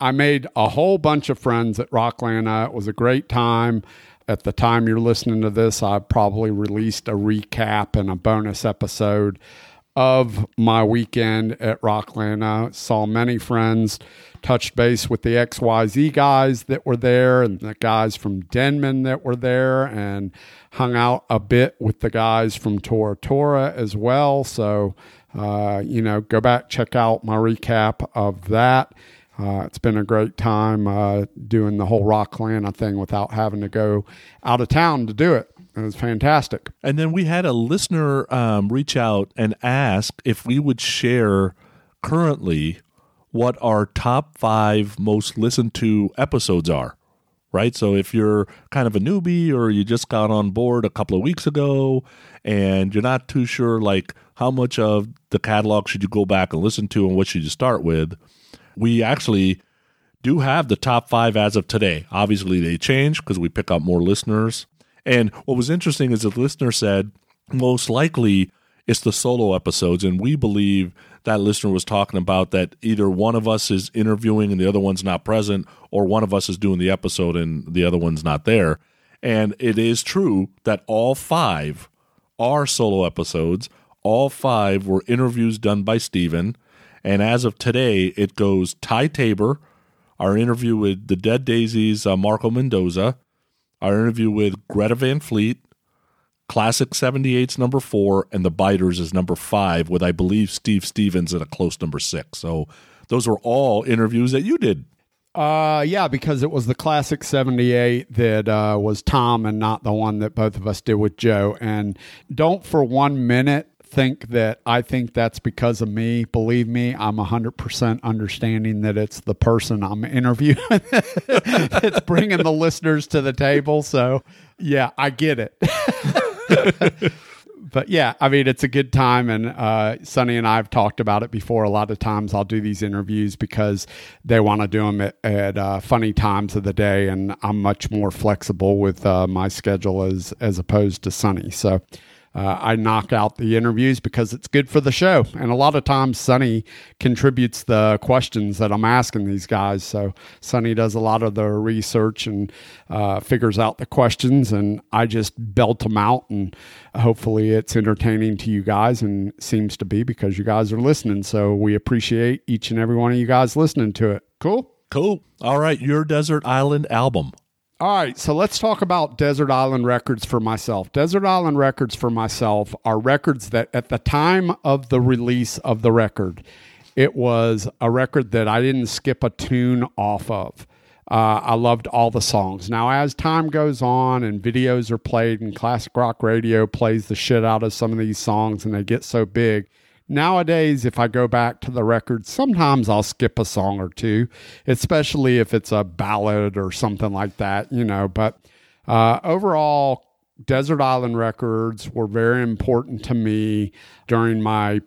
I made a whole bunch of friends at Rocklanta. It was a great time. At the time you're listening to this, I probably released a recap and a bonus episode of my weekend at Rocklanta. Saw many friends touched base with the XYZ guys that were there and the guys from Denman that were there and hung out a bit with the guys from Tora Tora as well. So, uh, you know, go back, check out my recap of that. Uh, it's been a great time uh, doing the whole Rockland thing without having to go out of town to do it. It was fantastic.
And then we had a listener um, reach out and ask if we would share currently what our top five most listened to episodes are. Right. So if you're kind of a newbie or you just got on board a couple of weeks ago and you're not too sure, like, how much of the catalog should you go back and listen to and what should you start with, we actually do have the top five as of today. Obviously, they change because we pick up more listeners. And what was interesting is the listener said most likely it's the solo episodes, and we believe that listener was talking about that either one of us is interviewing and the other one's not present, or one of us is doing the episode and the other one's not there. And it is true that all five are solo episodes. All five were interviews done by Steven. And as of today, it goes Ty Tabor, our interview with the Dead Daisies, uh, Marco Mendoza, our interview with Greta Van Fleet, Classic 78's number four, and The Biters is number five, with I believe Steve Stevens at a close number six. So those were all interviews that you did.
Uh, yeah, because it was the classic 78 that uh, was Tom and not the one that both of us did with Joe. And don't for one minute think that I think that's because of me. Believe me, I'm 100% understanding that it's the person I'm interviewing that's bringing the listeners to the table. So, yeah, I get it. but yeah, I mean, it's a good time. And uh, Sonny and I have talked about it before. A lot of times I'll do these interviews because they want to do them at, at uh, funny times of the day. And I'm much more flexible with uh, my schedule as, as opposed to Sonny. So, uh, I knock out the interviews because it's good for the show. And a lot of times, Sonny contributes the questions that I'm asking these guys. So Sonny does a lot of the research and uh, figures out the questions, and I just belt them out. And hopefully, it's entertaining to you guys, and seems to be because you guys are listening. So we appreciate each and every one of you guys listening to it. Cool.
Cool. All right, your Desert Island album.
All right, so let's talk about Desert Island Records for myself. Desert Island Records for myself are records that at the time of the release of the record, it was a record that I didn't skip a tune off of. Uh, I loved all the songs. Now, as time goes on and videos are played and classic rock radio plays the shit out of some of these songs and they get so big, Nowadays, if I go back to the record, sometimes I'll skip a song or two, especially if it's a ballad or something like that, you know. But uh, overall, Desert Island Records were very important to me during my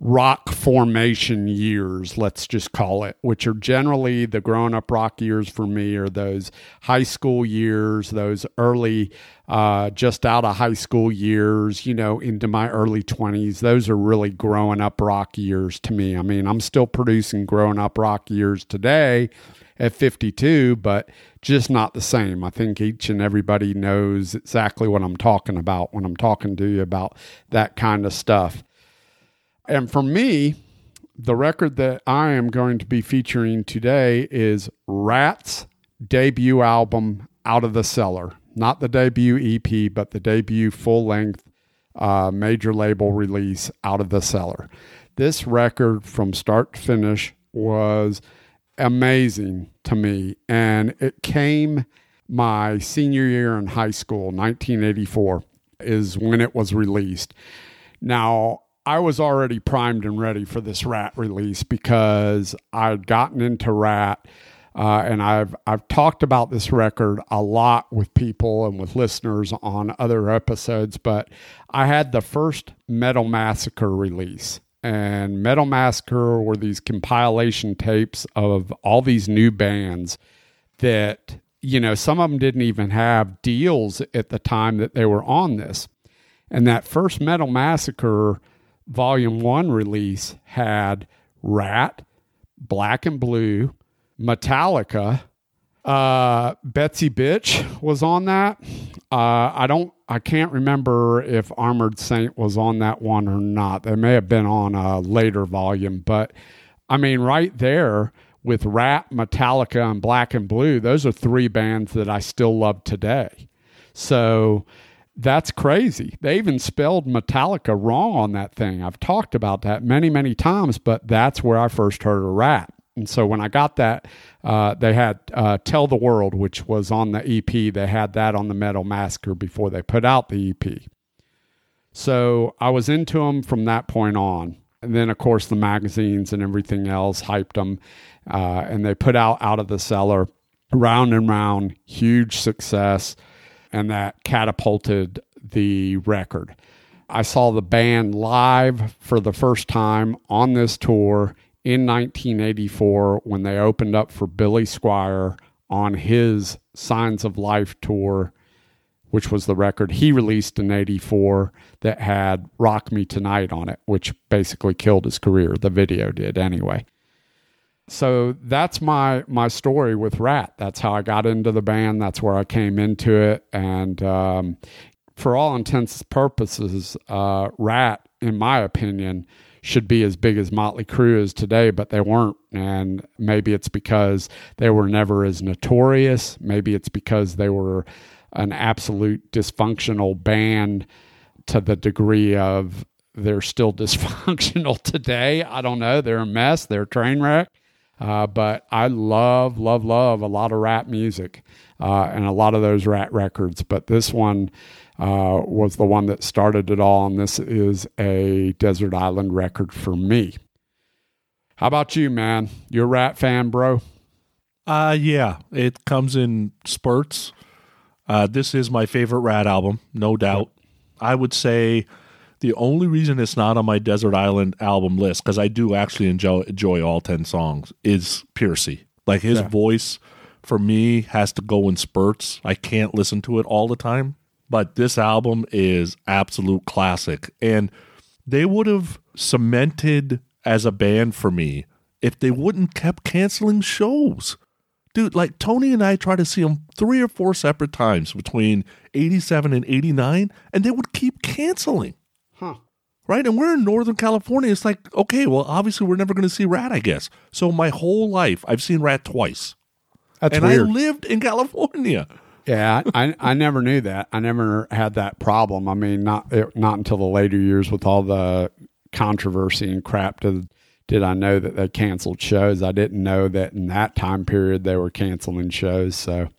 rock formation years, let's just call it, which are generally the grown up rock years for me, or those high school years, those early, uh, just out of high school years, you know, into my early 20s. Those are really growing up rock years to me. I mean, I'm still producing growing up rock years today at 52, but just not the same. I think each and everybody knows exactly what I'm talking about when I'm talking to you about that kind of stuff. And for me, the record that I am going to be featuring today is Ratt's debut album, Out of the Cellar. Not the debut EP, but the debut full length uh, major label release, Out of the Cellar. This record from start to finish was amazing to me. And it came my senior year in high school, 1984, is when it was released. Now, I was already primed and ready for this Ratt release because I'd gotten into Ratt. Uh, and I've I've talked about this record a lot with people and with listeners on other episodes, but I had the first Metal Massacre release, and Metal Massacre were these compilation tapes of all these new bands that you know some of them didn't even have deals at the time that they were on this, and that first Metal Massacre Volume 1 release had Ratt, Black and Blue, Metallica, uh, Betsy Bitch was on that. Uh, I don't, I can't remember if Armored Saint was on that one or not. They may have been on a later volume, but I mean, right there with Ratt, Metallica, and Black and Blue, those are three bands that I still love today. So, that's crazy. They even spelled Metallica wrong on that thing. I've talked about that many, many times, but that's where I first heard a Ratt. And so when I got that, uh, they had uh, Tell the World, which was on the EP. They had that on the Metal Massacre before they put out the EP. So I was into them from that point on. And then, of course, the magazines and everything else hyped them. Uh, and they put out Out of the Cellar, round and round, huge success and that catapulted the record. I saw the band live for the first time on this tour in 1984 when they opened up for Billy Squier on his Signs of Life tour, which was the record he released in 84 that had Rock Me Tonight on it, which basically killed his career. The video did anyway so that's my my story with Ratt. That's how I got into the band. That's where I came into it, and um, for all intents and purposes, uh, Ratt, in my opinion, should be as big as Motley Crue is today, but they weren't. And maybe it's because they were never as notorious. Maybe it's because they were an absolute dysfunctional band to the degree of they're still dysfunctional today. I don't know. They're a mess. They're a train wreck. Uh, but I love, love, love a lot of rap music uh, and a lot of those Ratt records. But this one uh, was the one that started it all, and this is a Desert Island record for me. How about you, man? You're a Ratt fan, bro?
Uh, yeah, it comes in spurts. Uh, this is my favorite Ratt album, no doubt. I would say the only reason it's not on my Desert Island album list, because I do actually enjoy, enjoy all 10 songs, is Pearcy. Like his yeah. voice for me has to go in spurts. I can't listen to it all the time. But this album is absolute classic. And they would have cemented as a band for me if they wouldn't kept canceling shows. Dude, like Tony and I tried to see them three or four separate times between 87 and 89, and they would keep canceling. Right? And we're in Northern California. It's like, okay, well, obviously we're never going to see Ratt, I guess. So my whole life, I've seen Ratt twice.
That's
and
weird.
I lived in California.
Yeah, I, I never knew that. I never had that problem. I mean, not eh, not until the later years with all the controversy and crap did did I know that they canceled shows. I didn't know that in that time period they were canceling shows. So,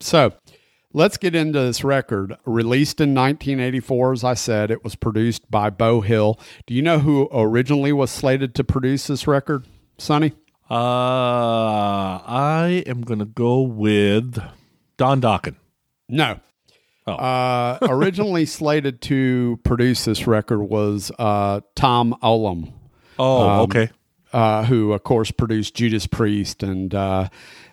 so Let's get into this record. Released in 1984, as I said, it was produced by Beau Hill. Do you know who originally was slated to produce this record, Sonny?
Uh, I am going to go with Don Dokken.
No. Oh. Uh, originally slated to produce this record was uh, Tom Allom.
Oh, um, okay.
Uh, who, of course, produced Judas Priest and uh,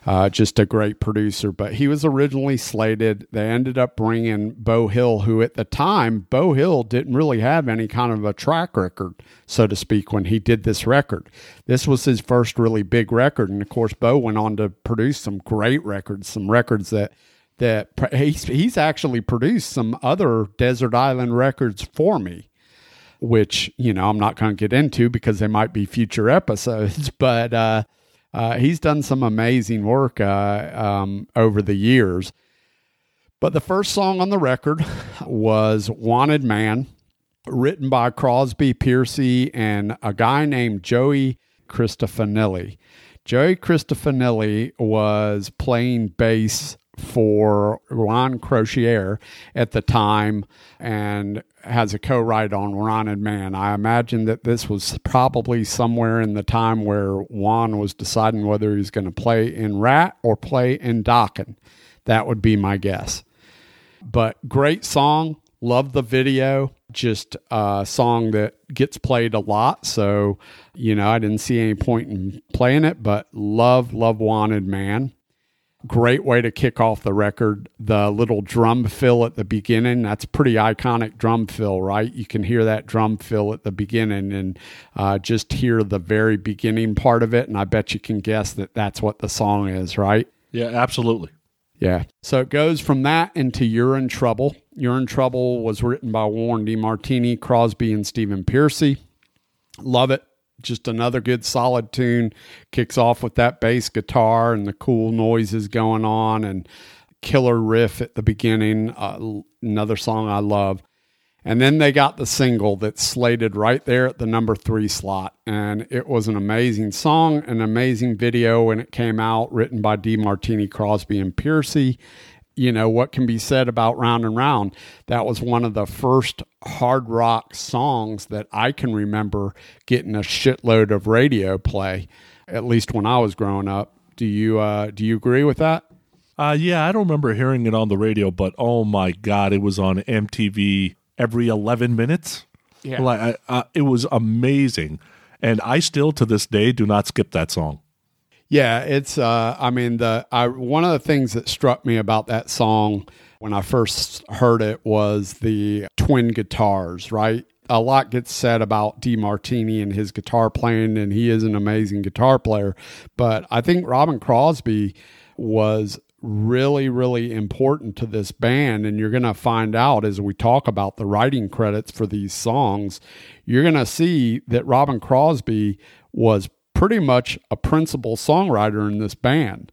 uh, just a great producer. But he was originally slated. They ended up bringing Beau Hill, who at the time, Beau Hill didn't really have any kind of a track record, so to speak, when he did this record. This was his first really big record. And of course, Beau went on to produce some great records, some records that. That he's, he's actually produced some other Desert Island records for me which you know I'm not going to get into because they might be future episodes. But uh, uh, he's done some amazing work uh, um, over the years. But the first song on the record was Wanted Man, written by Crosby, Pearcy, and a guy named Joey Cristofanilli. Joey Cristofanilli was playing bass for Juan Croucier at the time and has a co-write on Wanted Man. I imagine that this was probably somewhere in the time where Juan was deciding whether he was going to play in Ratt or play in Dokken. That would be my guess. But great song. Love the video. Just a song that gets played a lot. So, you know, I didn't see any point in playing it, but love, love Wanted Man. Great way to kick off the record. The little drum fill at the beginning, that's pretty iconic drum fill, right? You can hear that drum fill at the beginning and uh, just hear the very beginning part of it. And I bet you can guess that that's what the song is, right?
Yeah, absolutely.
Yeah. So it goes from that into You're in Trouble. You're in Trouble was written by Warren DeMartini, Crosby, and Stephen Pearcy. Love it. Just another good solid tune. Kicks off with that bass guitar and the cool noises going on and killer riff at the beginning. Uh, another song I love. And then they got the single that's slated right there at the number three slot. And it was an amazing song, an amazing video when it came out, written by DeMartini, Crosby, and Pearcy. You know, what can be said about Round and Round? That was one of the first hard rock songs that I can remember getting a shitload of radio play, at least when I was growing up. Do you uh, do you agree with that?
Uh, yeah, I don't remember hearing it on the radio, but oh my god, it was on MTV every 11 minutes.
Yeah.
Like I, uh, it was amazing. And I still to this day do not skip that song.
Yeah, it's uh I mean the I one of the things that struck me about that song when I first heard it was the twin guitars, right? A lot gets said about DeMartini and his guitar playing and he is an amazing guitar player, but I think Robin Crosby was really, really important to this band. And you're going to find out as we talk about the writing credits for these songs, you're going to see that Robin Crosby was pretty much a principal songwriter in this band.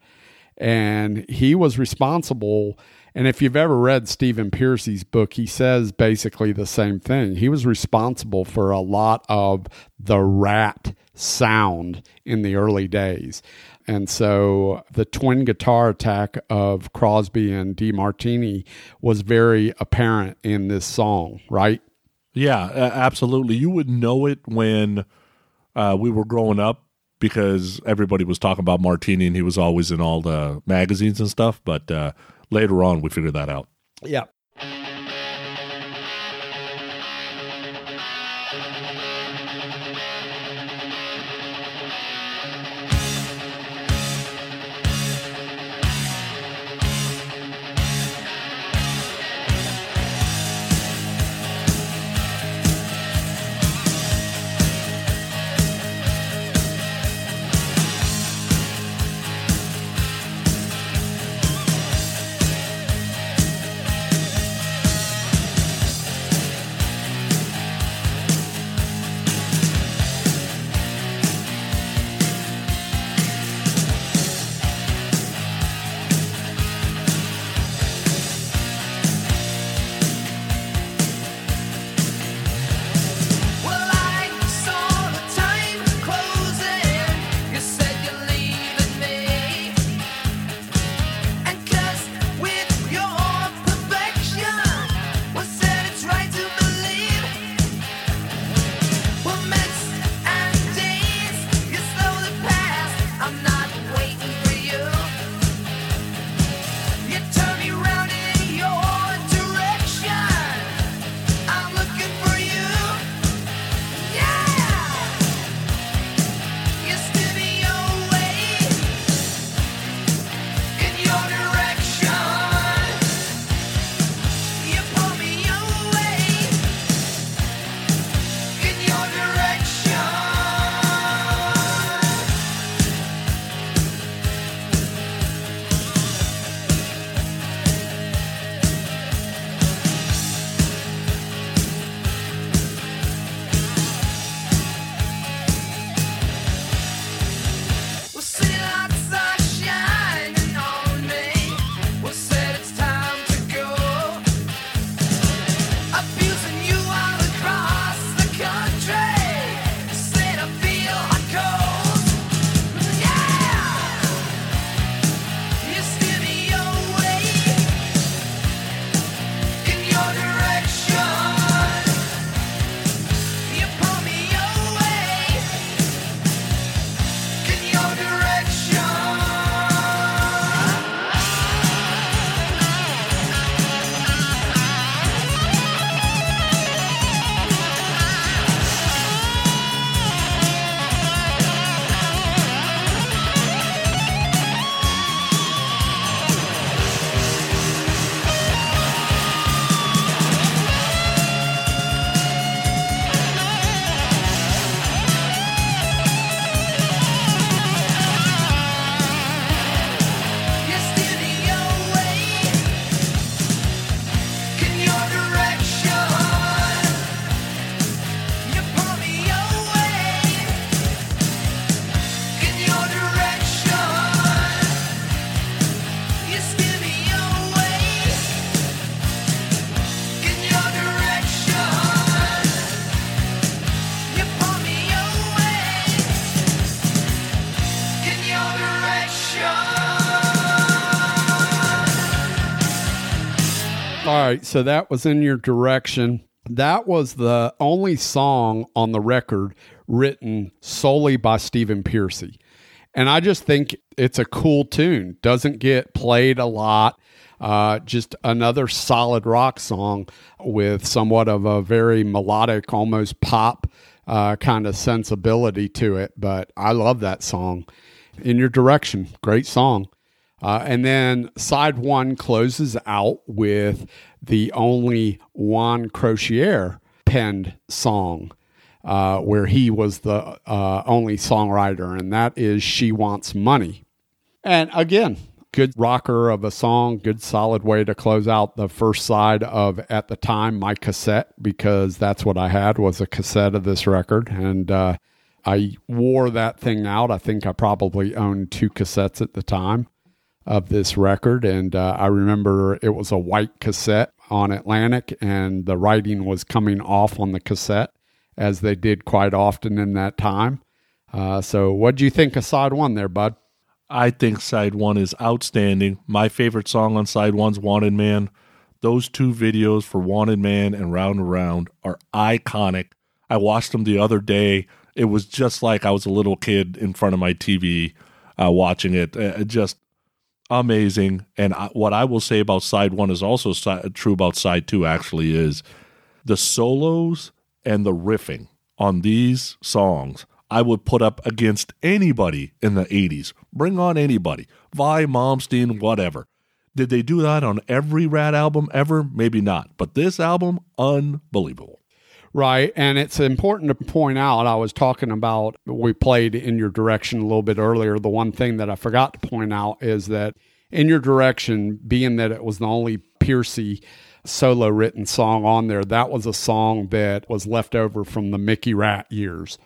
And he was responsible. And if you've ever read Stephen Pearcy's book, he says basically the same thing. He was responsible for a lot of the Ratt sound in the early days. And so the twin guitar attack of Crosby and DeMartini was very apparent in this song, right?
Yeah, absolutely. You would know it when uh, we were growing up because everybody was talking about Martini and he was always in all the magazines and stuff. But uh, later on, we figured that out.
Yeah. Right, so that was in your direction. That was the only song on the record written solely by Stephen Pearcy. And I just think it's a cool tune. Doesn't get played a lot. Uh, just another solid rock song with somewhat of a very melodic, almost pop uh, kind of sensibility to it. But I love that song. In Your Direction, great song. Uh, and then side one closes out with the only Juan Croucier penned song, uh, where he was the uh, only songwriter, and that is She Wants Money. And again, good rocker of a song, good solid way to close out the first side of at the time my cassette because that's what I had was a cassette of this record and uh, I wore that thing out. I think I probably owned two cassettes at the time of this record. And uh, I remember it was a white cassette on Atlantic, and the writing was coming off on the cassette, as they did quite often in that time. Uh, so, what do you think of side one there, bud?
I think side one is outstanding. My favorite song on side one's Wanted Man. Those two videos for Wanted Man and Round and Round are iconic. I watched them the other day. It was just like I was a little kid in front of my TV uh, watching it. Uh, just amazing. And I, what I will say about side one is also si- true about side two, actually, is the solos and the riffing on these songs. I would put up against anybody in the 80s. Bring on anybody. Vai, Malmsteen, whatever. Did they do that on every Ratt album ever? Maybe not. But this album, unbelievable.
Right. And it's important to point out, I was talking about, we played in your direction a little bit earlier. The one thing that I forgot to point out is that in your direction, being that it was the only Pearcy solo written song on there, that was a song that was left over from the Mickey Ratt years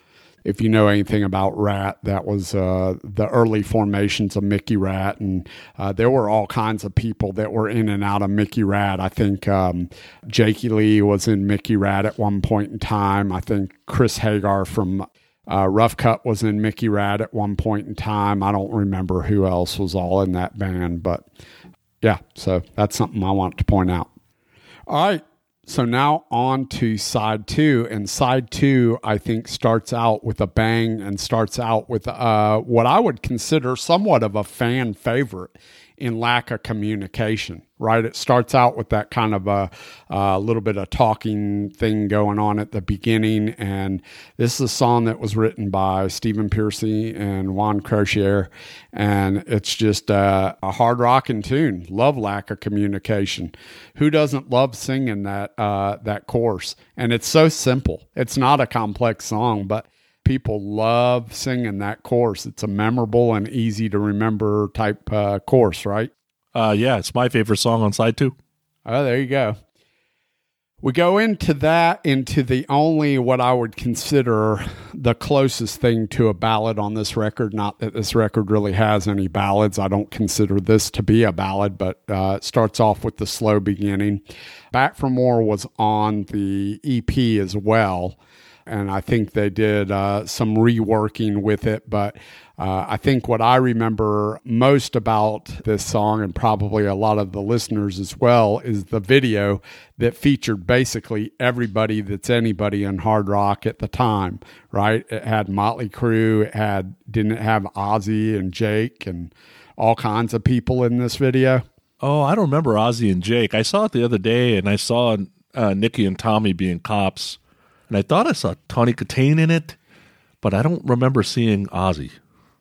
if you know anything about Ratt, that was uh, the early formations of Mickey Ratt, and uh, there were all kinds of people that were in and out of Mickey Ratt. I think um, Jakey Lee was in Mickey Ratt at one point in time. I think Chris Hager from uh, Rough Cutt was in Mickey Ratt at one point in time. I don't remember who else was all in that band, but yeah, so that's something I want to point out. All right, so now on to side two, and side two I think starts out with a bang and starts out with uh, what I would consider somewhat of a fan favorite in lack of communication, right? It starts out with that kind of a, a, little bit of talking thing going on at the beginning. And this is a song that was written by Stephen Pearcy and Juan Croucier. And it's just a, a hard rocking tune. Love lack of communication. Who doesn't love singing that, uh, that chorus? And it's so simple. It's not a complex song, but people love singing that course. It's a memorable and easy to remember type uh, course, right?
Uh, yeah, it's my favorite song on side two.
Oh, there you go. We go into that into the only what I would consider the closest thing to a ballad on this record. Not that this record really has any ballads. I don't consider this to be a ballad, but uh, it starts off with the slow beginning. Back for More was on the EP as well and I think they did uh, some reworking with it. But uh, I think what I remember most about this song, and probably a lot of the listeners as well, is the video that featured basically everybody that's anybody in hard rock at the time. Right? It had Motley Crue. It had didn't it have Ozzy and Jake and all kinds of people in this video.
Oh, I don't remember Ozzy and Jake. I saw it the other day, and I saw uh, Nikki and Tommy being cops and I thought I saw Tawny Kitaen in it, but I don't remember seeing Ozzy.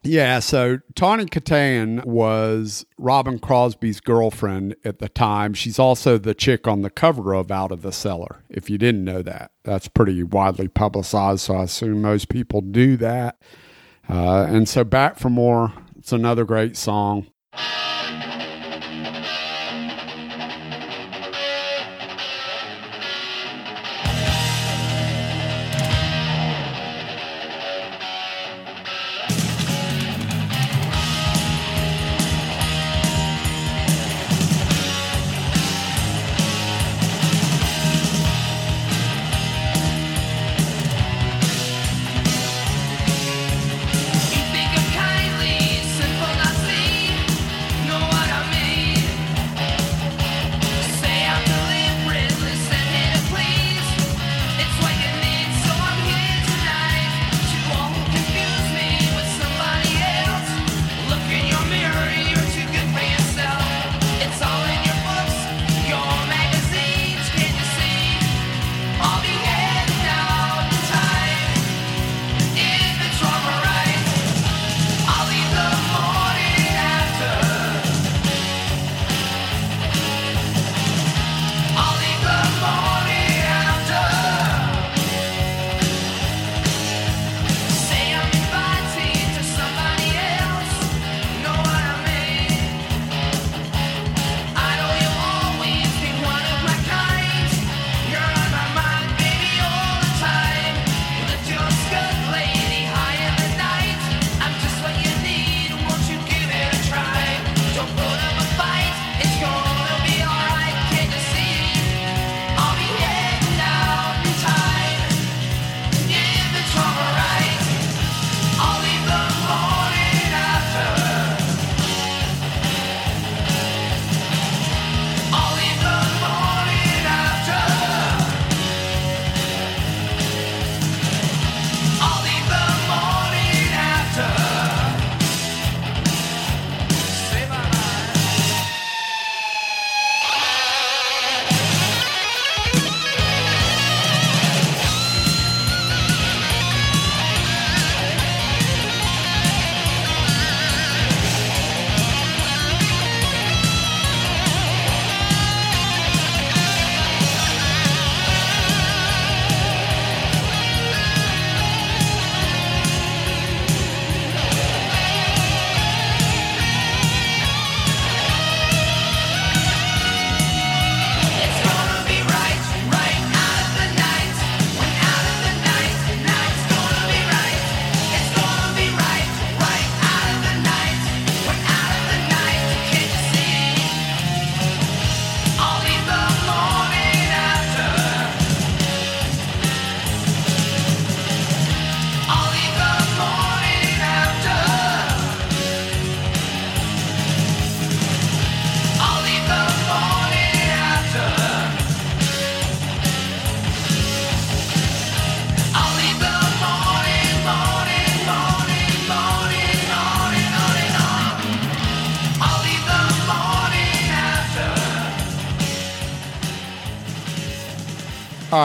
Yeah, so Tawny Kitaen was Robin Crosby's girlfriend at the time. She's also the chick on the cover of Out of the Cellar, if you didn't know that. That's pretty widely publicized, so I assume most people do that. Uh, and so Back for More, it's another great song.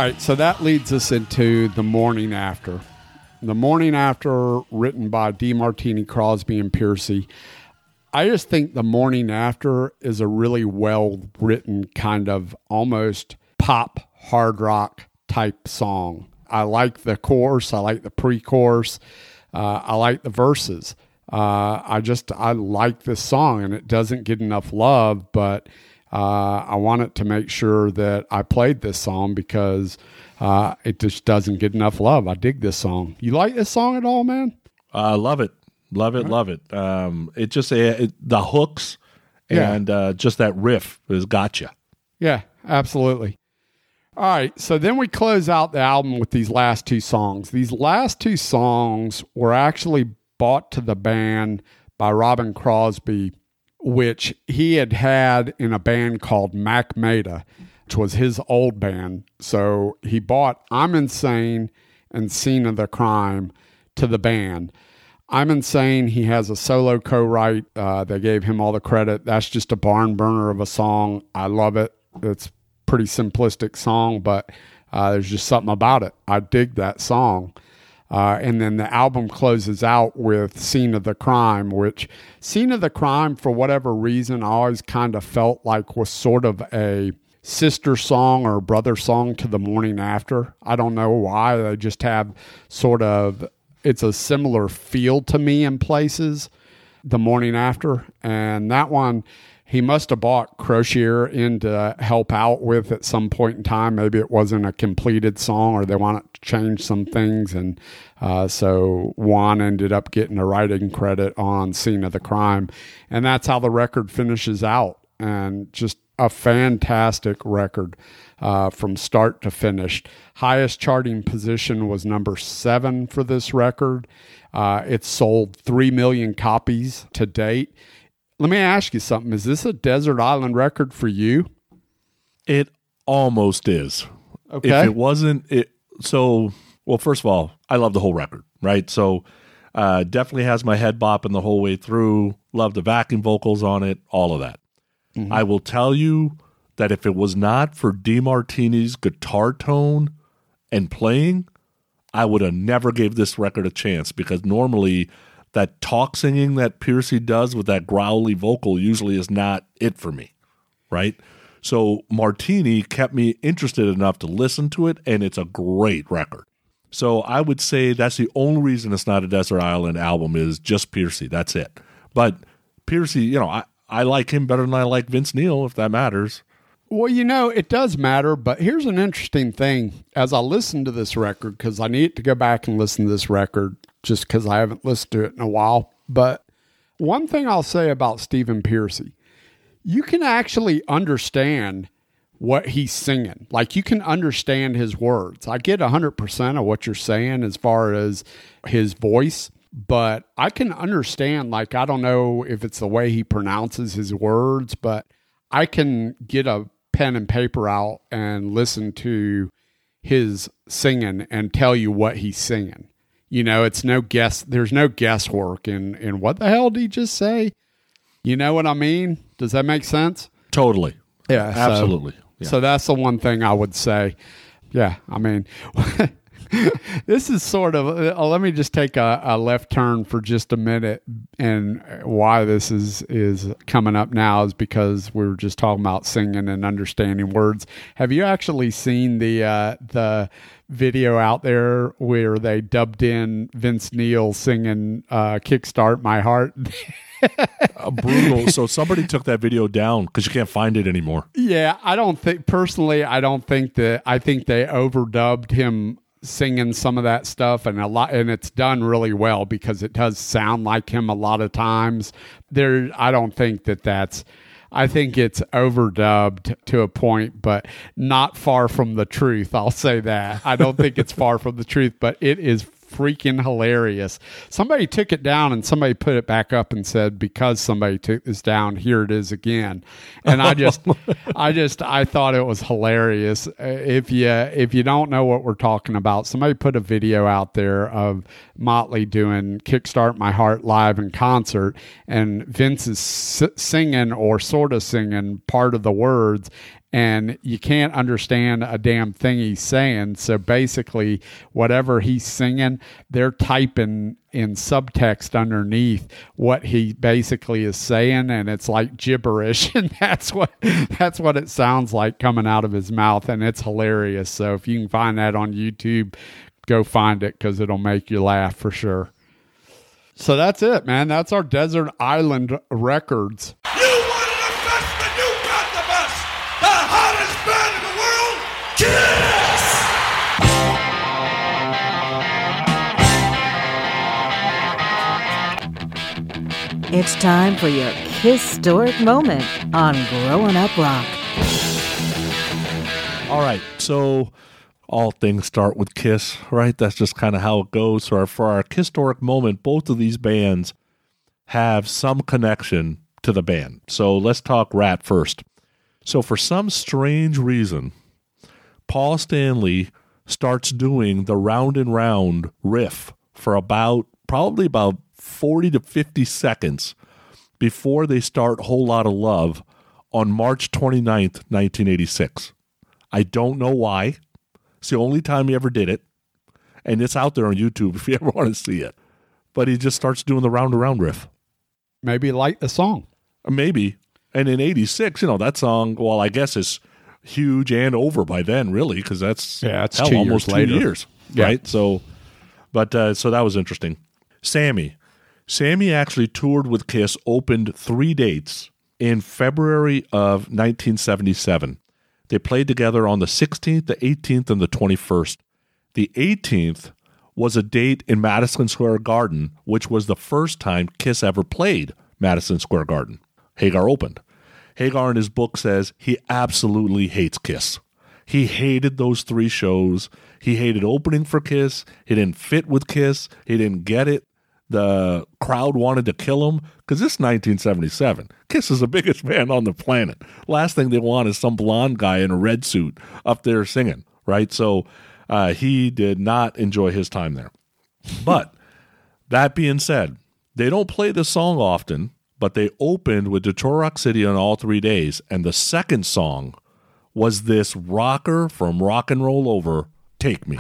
Right, so that leads us into the morning after. The morning after, written by DeMartini, Crosby, and Pearcy. I just think the morning after is a really well written kind of almost pop hard rock type song. I like the chorus. I like the pre-chorus. Uh, I like the verses. Uh, I just I like this song, and it doesn't get enough love. But uh, I wanted to make sure that I played this song because uh, it just doesn't get enough love. I dig this song. You like this song at all, man?
I uh, love it, love it, right. love it. Um, it just it, the hooks and yeah. uh, just that riff has got you.
Yeah, absolutely. All right, so then we close out the album with these last two songs. These last two songs were actually bought to the band by Robin Crosby which he had had in a band called Mac Meda, which was his old band. So he bought I'm Insane and Scene of the Crime to the band. I'm Insane, he has a solo co write. Uh, they gave him all the credit. That's just a barn burner of a song. I love it. It's pretty simplistic song, but uh, there's just something about it. I dig that song. Uh, and then the album closes out with Scene of the Crime, which Scene of the Crime, for whatever reason, I always kind of felt like was sort of a sister song or brother song to the morning after. I don't know why. They just have sort of, it's a similar feel to me in places, the morning after. And that one, he must have bought Croucier in to help out with at some point in time. Maybe it wasn't a completed song or they wanted to change some things. And uh, so Juan ended up getting a writing credit on Scene of the Crime. And that's how the record finishes out. And just a fantastic record uh, from start to finish. Highest charting position was number seven for this record. Uh, it sold 3 million copies to date. Let me ask you something. Is this a desert island record for you?
It almost is.
Okay.
If it wasn't it so well, first of all, I love the whole record, right? So uh, definitely has my head bopping the whole way through. Love the backing vocals on it, all of that. Mm-hmm. I will tell you that if it was not for DeMartini's guitar tone and playing, I would have never gave this record a chance because normally that talk singing that Pearcy does with that growly vocal usually is not it for me, right? So Martini kept me interested enough to listen to it, and it's a great record. So I would say that's the only reason it's not a Desert Island album is just Pearcy. That's it. But Pearcy, you know, I, I like him better than I like Vince Neil, if that matters.
Well, you know, it does matter, but here's an interesting thing. As I listen to this record, because I need to go back and listen to this record just because I haven't listened to it in a while. But one thing I'll say about Stephen Pearcy, you can actually understand what he's singing. Like you can understand his words. I get 100% of what you're saying as far as his voice, but I can understand, like, I don't know if it's the way he pronounces his words, but I can get a pen and paper out and listen to his singing and tell you what he's singing. You know, it's no guess. There's no guesswork in in what the hell did he just say? You know what I mean? Does that make sense?
Totally.
Yeah,
absolutely.
So, yeah. so that's the one thing I would say. Yeah, I mean, this is sort of. Uh, let me just take a, a, left turn for just a minute, and why this is is coming up now is because we were just talking about singing and understanding words. Have you actually seen the uh, the video out there where they dubbed in Vince Neil singing uh, "Kickstart My Heart"?
uh, brutal. So somebody took that video down because you can't find it anymore.
Yeah, I don't think personally. I don't think that. I think they overdubbed him singing some of that stuff and a lot and it's done really well because it does sound like him a lot of times there i don't think that that's I think it's overdubbed to a point, but not far from the truth. I'll say that. I don't think it's far from the truth, but it is freaking hilarious. Somebody took it down and somebody put it back up and said because somebody took this down, here it is again. And I just I just I thought it was hilarious. Uh, If you if you don't know what we're talking about, somebody put a video out there of Motley doing Kickstart My Heart live in concert and Vince is s- singing or sort of singing part of the words and you can't understand a damn thing he's saying. So basically, whatever he's singing, they're typing in subtext underneath what he basically is saying, and it's like gibberish, and that's what that's what it sounds like coming out of his mouth, and it's hilarious. So if you can find that on YouTube, go find it because it'll make you laugh for sure. So that's it, man. That's our Desert Island Records.
Kiss!
It's time for your historic moment on Growin' Up Rock.
All right. So all things start with Kiss, right? That's just kind of how it goes. So for our historic moment, both of these bands have some connection to the band. So let's talk Ratt first. So for some strange reason, Paul Stanley starts doing the round and round riff for about probably about 40 to 50 seconds before they start Whole Lot of Love on March 29th, 1986. I don't know why. It's the only time he ever did it. And it's out there on YouTube if you ever want to see it. But he just starts doing the round and round riff.
Maybe like the song.
Maybe. And in 86, you know, that song, well, I guess is huge and over by then, really, because that's
Yeah, that's
hell,
two years
almost
later.
two years.
Yeah.
Right. So, but, uh, so that was interesting. Sammy. Sammy actually toured with Kiss, opened three dates in February of 1977. They played together on the 16th, the 18th, and the 21st. The 18th was a date in Madison Square Garden, which was the first time Kiss ever played Madison Square Garden. Hagar opened. Hagar in his book says he absolutely hates Kiss. He hated those three shows. He hated opening for Kiss. He didn't fit with Kiss. He didn't get it. The crowd wanted to kill him because this is 1977. Kiss is the biggest band on the planet. Last thing they want is some blonde guy in a red suit up there singing, right? So uh, he did not enjoy his time there. But that being said, they don't play this song often, but they opened with Detroit Rock City on all three days. And the second song was this rocker from Rock and Roll Over, Take Me.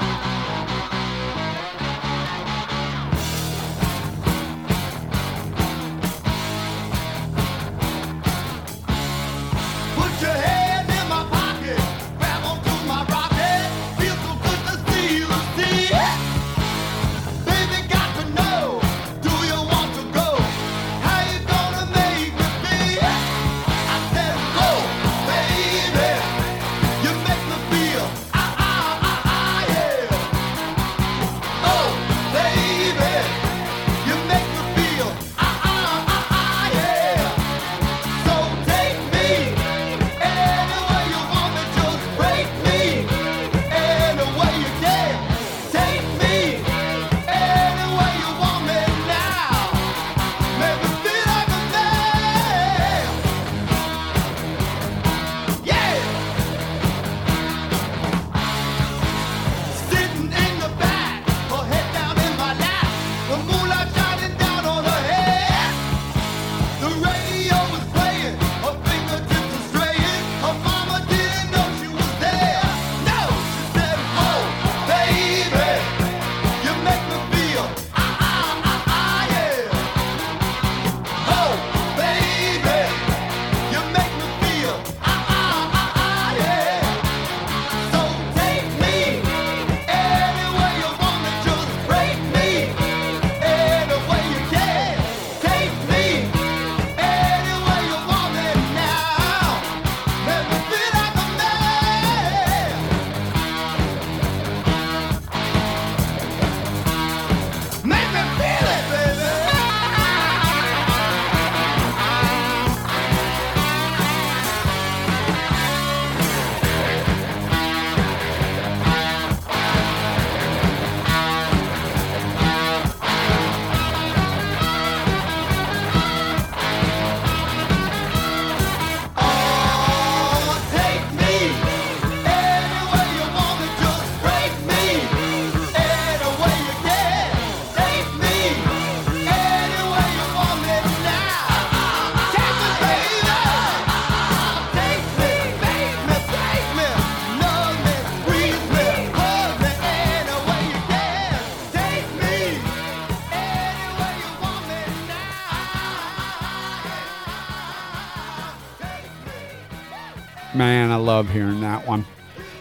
Love hearing that one.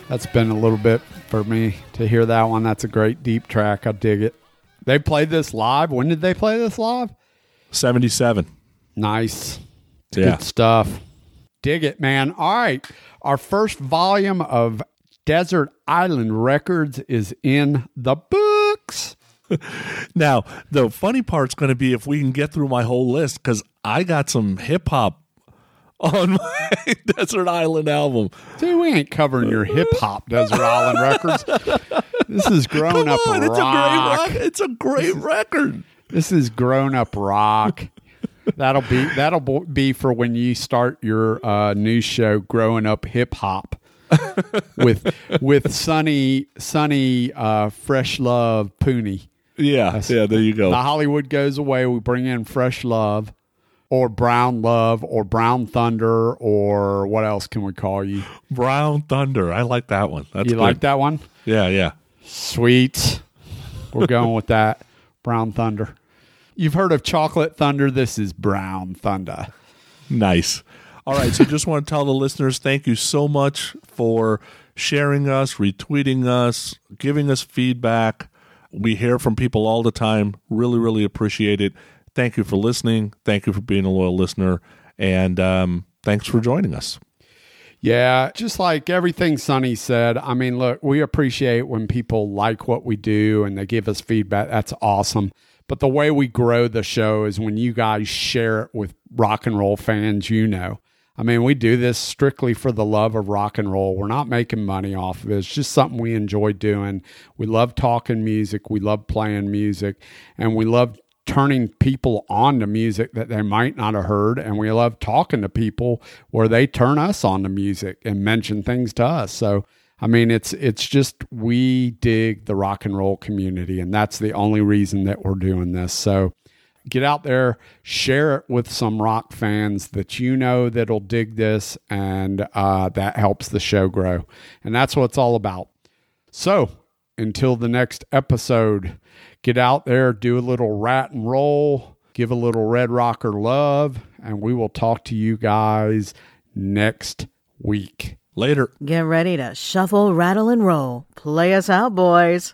That's been a little bit for me to hear that one. That's a great deep track. I dig it. They played this live. When did they play this live?
77.
Nice.
Yeah.
Good stuff. Dig it, man. All right. Our first volume of Desert Island Records is in the books.
Now, the funny part's going to be if we can get through my whole list because I got some hip hop on my Desert Island album.
See, we ain't covering your hip hop Desert Island Records. This is grown
Come
up
on,
rock.
it's a great rock. It's a great record.
This is grown up rock. That'll be that'll be for when you start your uh, news show, growing up hip hop, with with Sonny Sonny uh, Fresh Love Pooney.
Yeah, yeah. There you go.
The Hollywood goes away. We bring in Fresh Love, or Brown Love, or Brown Thunder, or what else can we call you?
Brown Thunder. I like that one. That's
you
good.
like that one?
Yeah, yeah.
Sweet. We're going with that. Brown Thunder. You've heard of Chocolate Thunder. This is Brown Thunder.
Nice. All right. So just want to tell the listeners thank you so much for sharing us, retweeting us, giving us feedback. We hear from people all the time. Really, really appreciate it. Thank you for listening. Thank you for being a loyal listener. And um, thanks for joining us.
Yeah, just like everything Sonny said. I mean, look, we appreciate when people like what we do and they give us feedback. That's awesome. But the way we grow the show is when you guys share it with rock and roll fans, you know. I mean, we do this strictly for the love of rock and roll. We're not making money off of it. It's just something we enjoy doing. We love talking music, we love playing music, and we love turning people on to music that they might not have heard. And we love talking to people where they turn us on to music and mention things to us. So, I mean, it's it's just we dig the rock and roll community, and that's the only reason that we're doing this. So, get out there, share it with some rock fans that you know that'll dig this, and uh, that helps the show grow. And that's what it's all about. So, until the next episode, get out there, do a little rat and roll, give a little red rocker love, and we will talk to you guys next week.
Later.
Get ready to shuffle, rattle, and roll. Play us out, boys.